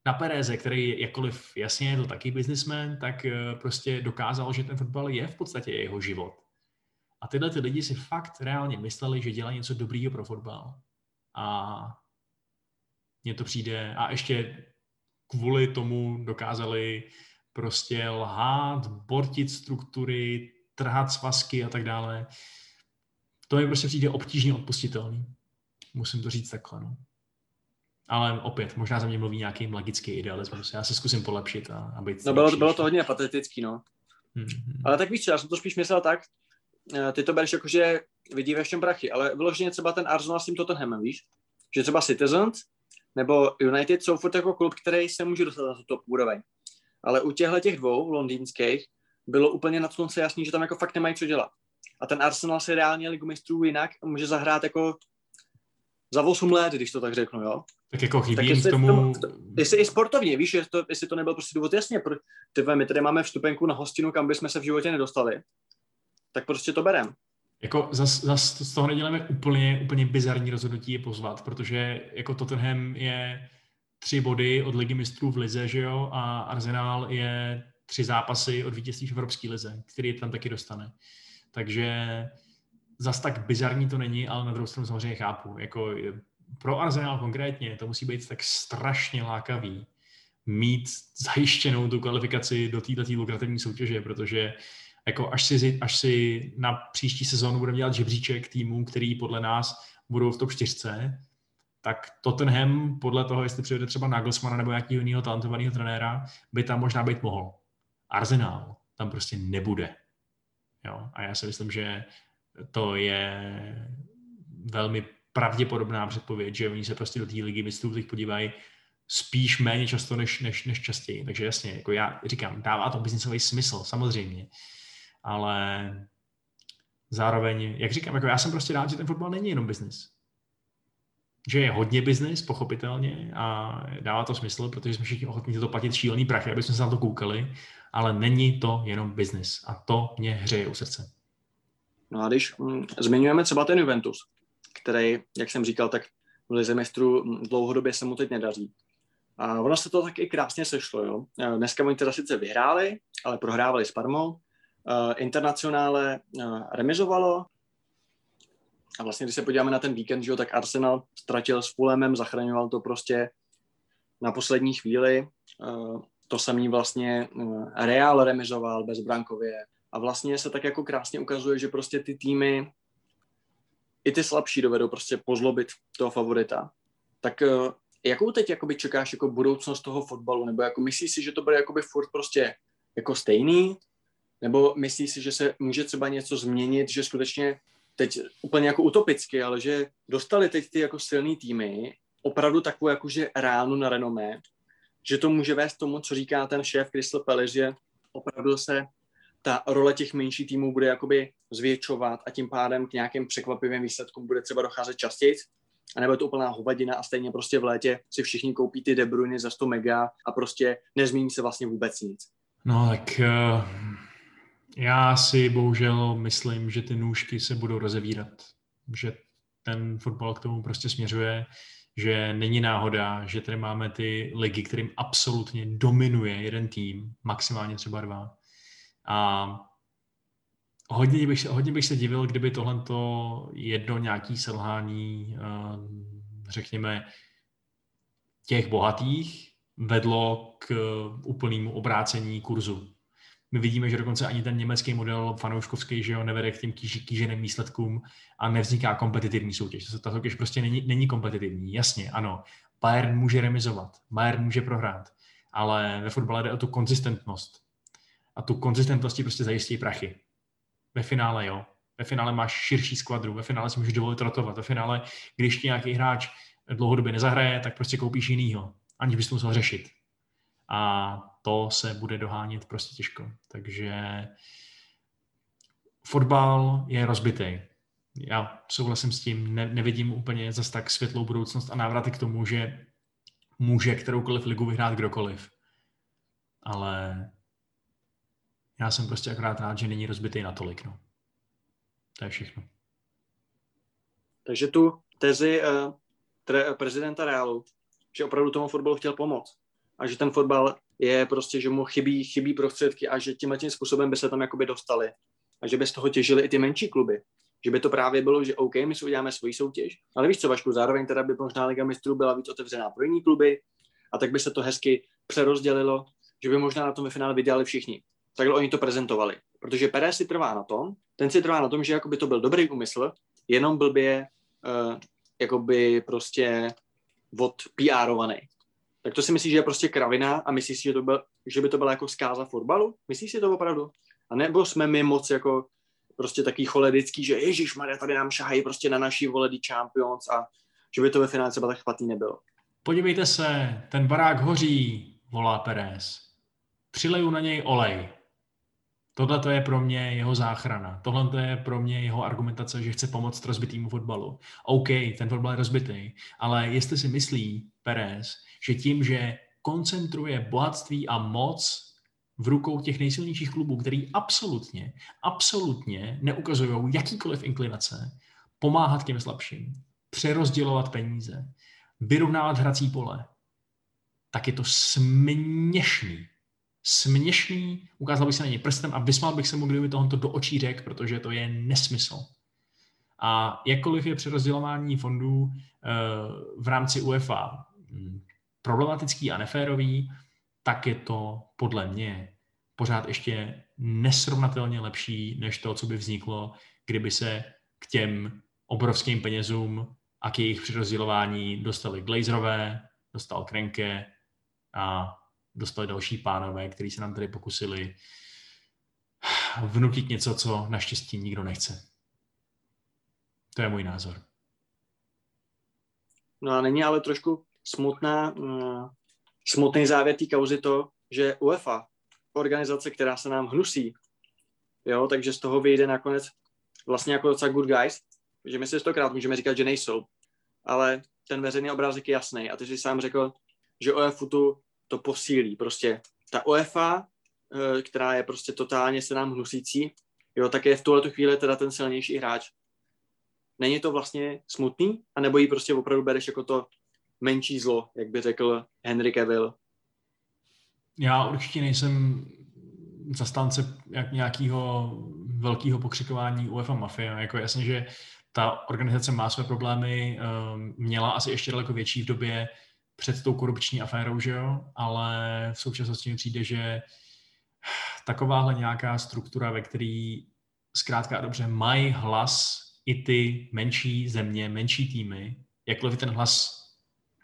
Na Pereze, který jakkoliv jasně je to taky biznismen, tak uh, prostě dokázal, že ten fotbal je v podstatě jeho život a tyhle ty lidi si fakt reálně mysleli, že dělají něco dobrýho pro fotbal. A mně to přijde, a ještě kvůli tomu dokázali prostě lhát, bortit struktury, trhat svazky a tak dále. To je prostě přijde obtížně odpustitelný. Musím to říct takhle. No. Ale opět, možná za mě mluví nějaký magický idealismus. Já se zkusím polepšit a, a být... No bylo, bylo to hodně patetický, no. Hmm. Ale tak víš co, já jsem to spíš myslel tak, Eh, ty to bereš jako, že vidí v čem prachy, ale vyloženě třeba ten Arsenal s tím Tottenhamem, víš? Že třeba Citizens nebo United jsou furt jako klub, který se může dostat na tu top úroveň. Ale u těchto těch dvou londýnských bylo úplně na slunce jasný, že tam jako fakt nemají co dělat. A ten Arsenal si reálně ligu mistrů jinak může zahrát jako za 8 let, když to tak řeknu, jo. Tak jako chybí tak jestli, tomu... tomu... Jestli i sportovně, víš, jestli to, jestli to nebyl prostě důvod, jasně, pro, ty, my tady máme vstupenku na hostinu, kam bychom se v životě nedostali tak prostě to berem. Jako zas, zas z toho neděláme úplně, úplně bizarní rozhodnutí je pozvat, protože jako Tottenham je tři body od ligy mistrů v lize, že jo, a Arsenal je tři zápasy od vítězství v Evropské lize, který tam taky dostane. Takže zas tak bizarní to není, ale na druhou stranu samozřejmě chápu. Jako pro Arsenal konkrétně to musí být tak strašně lákavý mít zajištěnou tu kvalifikaci do této lukrativní soutěže, protože jako až si, až si na příští sezónu budeme dělat žebříček týmů, který podle nás budou v top 4, tak Tottenham podle toho, jestli přijde třeba Nagelsmana nebo nějakého jiného talentovaného trenéra, by tam možná být mohl. Arsenal tam prostě nebude. Jo? A já si myslím, že to je velmi pravděpodobná předpověď, že oni se prostě do té ligy mistrů teď podívají spíš méně často než, než, než častěji. Takže jasně, jako já říkám, dává to biznisový smysl, samozřejmě ale zároveň, jak říkám, jako já jsem prostě rád, že ten fotbal není jenom biznis. že je hodně biznis, pochopitelně, a dává to smysl, protože jsme všichni ochotní to platit šílený prachy, aby jsme se na to koukali, ale není to jenom biznis a to mě hřeje u srdce. No a když mm, zmiňujeme třeba ten Juventus, který, jak jsem říkal, tak v lize mistrů dlouhodobě se mu teď nedaří. A ono se to taky krásně sešlo. Jo? Dneska oni teda sice vyhráli, ale prohrávali s Parmou. Uh, internacionále uh, remizovalo. A vlastně, když se podíváme na ten víkend, že jo, tak Arsenal ztratil s Fulemem, zachraňoval to prostě na poslední chvíli. To samý vlastně Real remizoval bezbrankově. A vlastně se tak jako krásně ukazuje, že prostě ty týmy, i ty slabší dovedou prostě pozlobit toho favorita. Tak uh, jakou teď jakoby čekáš jako budoucnost toho fotbalu? Nebo jako myslíš si, že to bude jakoby furt prostě jako stejný? Nebo myslíš si, že se může třeba něco změnit, že skutečně teď úplně jako utopicky, ale že dostali teď ty jako silný týmy opravdu takovou jakože ránu na renomé, že to může vést tomu, co říká ten šéf Crystal Palace, že opravdu se ta role těch menších týmů bude jakoby zvětšovat a tím pádem k nějakým překvapivým výsledkům bude třeba docházet častěji, a nebo je to úplná hovadina a stejně prostě v létě si všichni koupí ty De Bruyne za 100 mega a prostě nezmění se vlastně vůbec nic. No tak uh, já si bohužel myslím, že ty nůžky se budou rozevírat, že ten fotbal k tomu prostě směřuje, že není náhoda, že tady máme ty ligy, kterým absolutně dominuje jeden tým, maximálně třeba dva. A Hodně bych, se, hodně bych se divil, kdyby tohle jedno nějaký selhání, eh, řekněme, těch bohatých vedlo k úplnému obrácení kurzu. My vidíme, že dokonce ani ten německý model fanouškovský, že jo, nevede k těm kýž, kýženým výsledkům a nevzniká kompetitivní soutěž. Ta soutěž prostě není, není kompetitivní. Jasně, ano. Bayern může remizovat, Bayern může prohrát, ale ve fotbale jde o tu konzistentnost. A tu konzistentnosti prostě zajistí prachy. Ve finále jo. Ve finále máš širší skvadru, ve finále si můžeš dovolit rotovat. Ve finále, když ti nějaký hráč dlouhodobě nezahraje, tak prostě koupíš jinýho, aniž bys to musel řešit. A to se bude dohánět prostě těžko. Takže fotbal je rozbitý. Já souhlasím s tím, ne, nevidím úplně zase tak světlou budoucnost a návraty k tomu, že může kteroukoliv ligu vyhrát kdokoliv. Ale já jsem prostě akorát rád, že není rozbitý natolik. No. To je všechno. Takže tu tezi uh, tre, prezidenta Reálu, že opravdu tomu fotbalu chtěl pomoct a že ten fotbal je prostě, že mu chybí, chybí prostředky a že tímhle tím způsobem by se tam jakoby dostali a že by z toho těžili i ty menší kluby. Že by to právě bylo, že OK, my si uděláme svoji soutěž, ale víš co, Vašku, zároveň teda by možná Liga mistrů byla víc otevřená pro jiný kluby a tak by se to hezky přerozdělilo, že by možná na tom ve finále vydělali všichni takhle oni to prezentovali. Protože Perez si trvá na tom, ten si trvá na tom, že jakoby to byl dobrý úmysl, jenom blbě uh, jakoby prostě od PRovaný. Tak to si myslíš, že je prostě kravina a myslíš si, že, to byl, že by to byla jako zkáza fotbalu? Myslíš si to opravdu? A nebo jsme my moc jako prostě taký choledický, že Ježíš Maria, tady nám šahají prostě na naší voledy Champions a že by to ve finále třeba tak chvatný nebylo. Podívejte se, ten barák hoří, volá Perez. Přileju na něj olej. Tohle to je pro mě jeho záchrana. Tohle to je pro mě jeho argumentace, že chce pomoct rozbitýmu fotbalu. OK, ten fotbal je rozbitý, ale jestli si myslí Perez, že tím, že koncentruje bohatství a moc v rukou těch nejsilnějších klubů, který absolutně, absolutně neukazují jakýkoliv inklinace pomáhat těm slabším, přerozdělovat peníze, vyrovnávat hrací pole, tak je to směšný směšný, ukázal bych se na něj prstem a vysmál bych se mu, kdyby tohoto do očí řekl, protože to je nesmysl. A jakkoliv je přerozdělování fondů eh, v rámci UEFA hm, problematický a neférový, tak je to podle mě pořád ještě nesrovnatelně lepší než to, co by vzniklo, kdyby se k těm obrovským penězům a k jejich přerozdělování dostali Glazerové, dostal Krenke a dostali další pánové, kteří se nám tady pokusili vnutit něco, co naštěstí nikdo nechce. To je můj názor. No a není ale trošku smutná, uh, smutný závěr té kauzy to, že UEFA, organizace, která se nám hnusí, jo, takže z toho vyjde nakonec vlastně jako docela good guys, že my si stokrát můžeme říkat, že nejsou, ale ten veřejný obrázek je jasný. A ty jsi sám řekl, že OEFu tu to posílí. Prostě ta UEFA, eh, která je prostě totálně se nám hnusící, jo, tak je v tuhle chvíli teda ten silnější hráč. Není to vlastně smutný? A nebo ji prostě opravdu bereš jako to menší zlo, jak by řekl Henry Cavill? Já určitě nejsem zastánce jak nějakého velkého pokřikování UEFA Mafia. Jako jasně, že ta organizace má své problémy, ehm, měla asi ještě daleko větší v době před tou korupční aférou, že jo? ale v současnosti mi přijde, že takováhle nějaká struktura, ve který zkrátka a dobře mají hlas i ty menší země, menší týmy, jakkoliv ten hlas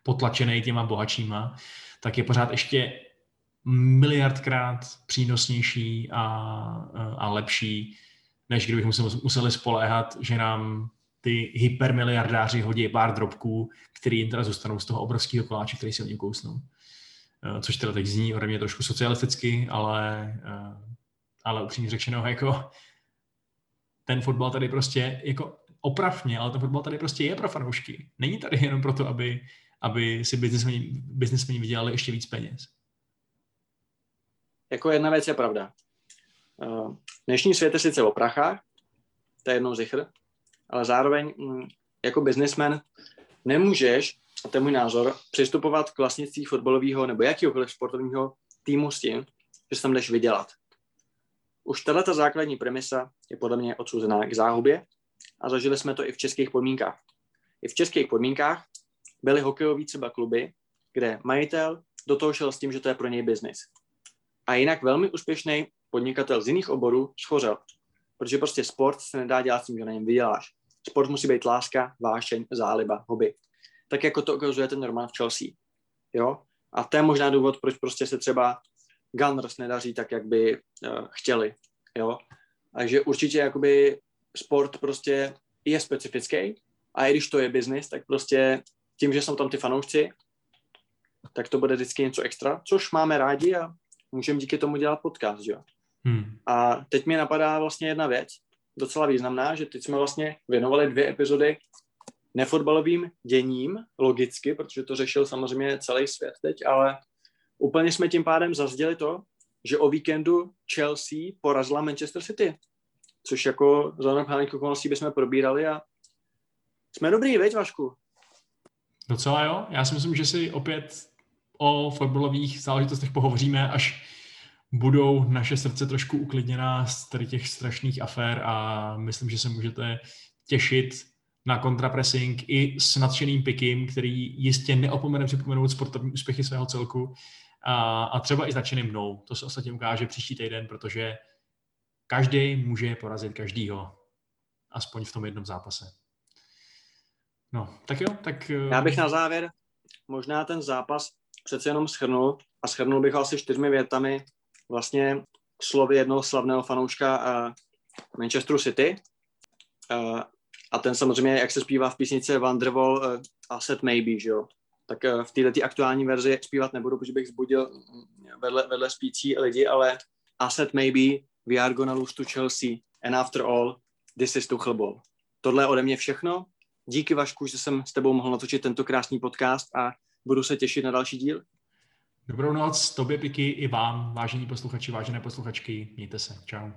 potlačený těma bohatšíma, tak je pořád ještě miliardkrát přínosnější a, a lepší, než kdybychom museli spoléhat, že nám ty hypermiliardáři hodí pár drobků, který jim teda zůstanou z toho obrovského koláče, který si oni kousnou. Eh, což teda teď zní ode mě trošku socialisticky, ale, eh, ale upřímně řečeno, jako ten fotbal tady prostě, jako opravně, ale ten fotbal tady prostě je pro fanoušky. Není tady jenom proto, aby, aby si biznesmeni, biznesmeni vydělali ještě víc peněz. Jako jedna věc je pravda. Eh, dnešní svět je sice o prachách, to je jednou zichr, ale zároveň mm, jako businessman nemůžeš, a to je můj názor, přistupovat k vlastnictví fotbalového nebo jakýhokoliv sportovního týmu s tím, že se tam jdeš vydělat. Už tato základní premisa je podle mě odsouzená k záhubě a zažili jsme to i v českých podmínkách. I v českých podmínkách byly hokejové třeba kluby, kde majitel do toho šel s tím, že to je pro něj biznis. A jinak velmi úspěšný podnikatel z jiných oborů schořel, protože prostě sport se nedá dělat s tím, že na něm vyděláš. Sport musí být láska, vášeň, záliba, hobby. Tak jako to ukazuje ten Norman v Chelsea. Jo? A to je možná důvod, proč prostě se třeba Gunners nedaří tak, jak by uh, chtěli. Jo? Takže určitě jakoby sport prostě je specifický a i když to je biznis, tak prostě tím, že jsou tam ty fanoušci, tak to bude vždycky něco extra, což máme rádi a můžeme díky tomu dělat podcast, jo. Hmm. A teď mi napadá vlastně jedna věc, docela významná, že teď jsme vlastně věnovali dvě epizody nefotbalovým děním, logicky, protože to řešil samozřejmě celý svět teď, ale úplně jsme tím pádem zazděli to, že o víkendu Chelsea porazila Manchester City, což jako za normálních okolností bychom probírali a jsme dobrý, veď Vašku? Docela jo. Já si myslím, že si opět o fotbalových záležitostech pohovoříme, až budou naše srdce trošku uklidněná z tady těch strašných afér a myslím, že se můžete těšit na kontrapressing i s nadšeným pikem, který jistě neopomene připomenout sportovní úspěchy svého celku a, a třeba i s nadšeným mnou. To se ostatně ukáže příští týden, protože každý může porazit každýho. Aspoň v tom jednom zápase. No, tak jo, tak... Já bych na závěr možná ten zápas přece jenom schrnul a schrnul bych ho asi čtyřmi větami vlastně slovy jednoho slavného fanouška uh, Manchesteru City. Uh, a ten samozřejmě, jak se zpívá v písnice Wonderwall, uh, Asset Maybe, že jo. Tak uh, v této aktuální verzi zpívat nebudu, protože bych zbudil vedle, vedle spící lidi, ale Asset Maybe, we are gonna lose to Chelsea and after all, this is Tuchel ball. Tohle je ode mě všechno. Díky Vašku, že jsem s tebou mohl natočit tento krásný podcast a budu se těšit na další díl. Dobrou noc, tobě Piky i vám, vážení posluchači, vážené posluchačky. Mějte se. Čau.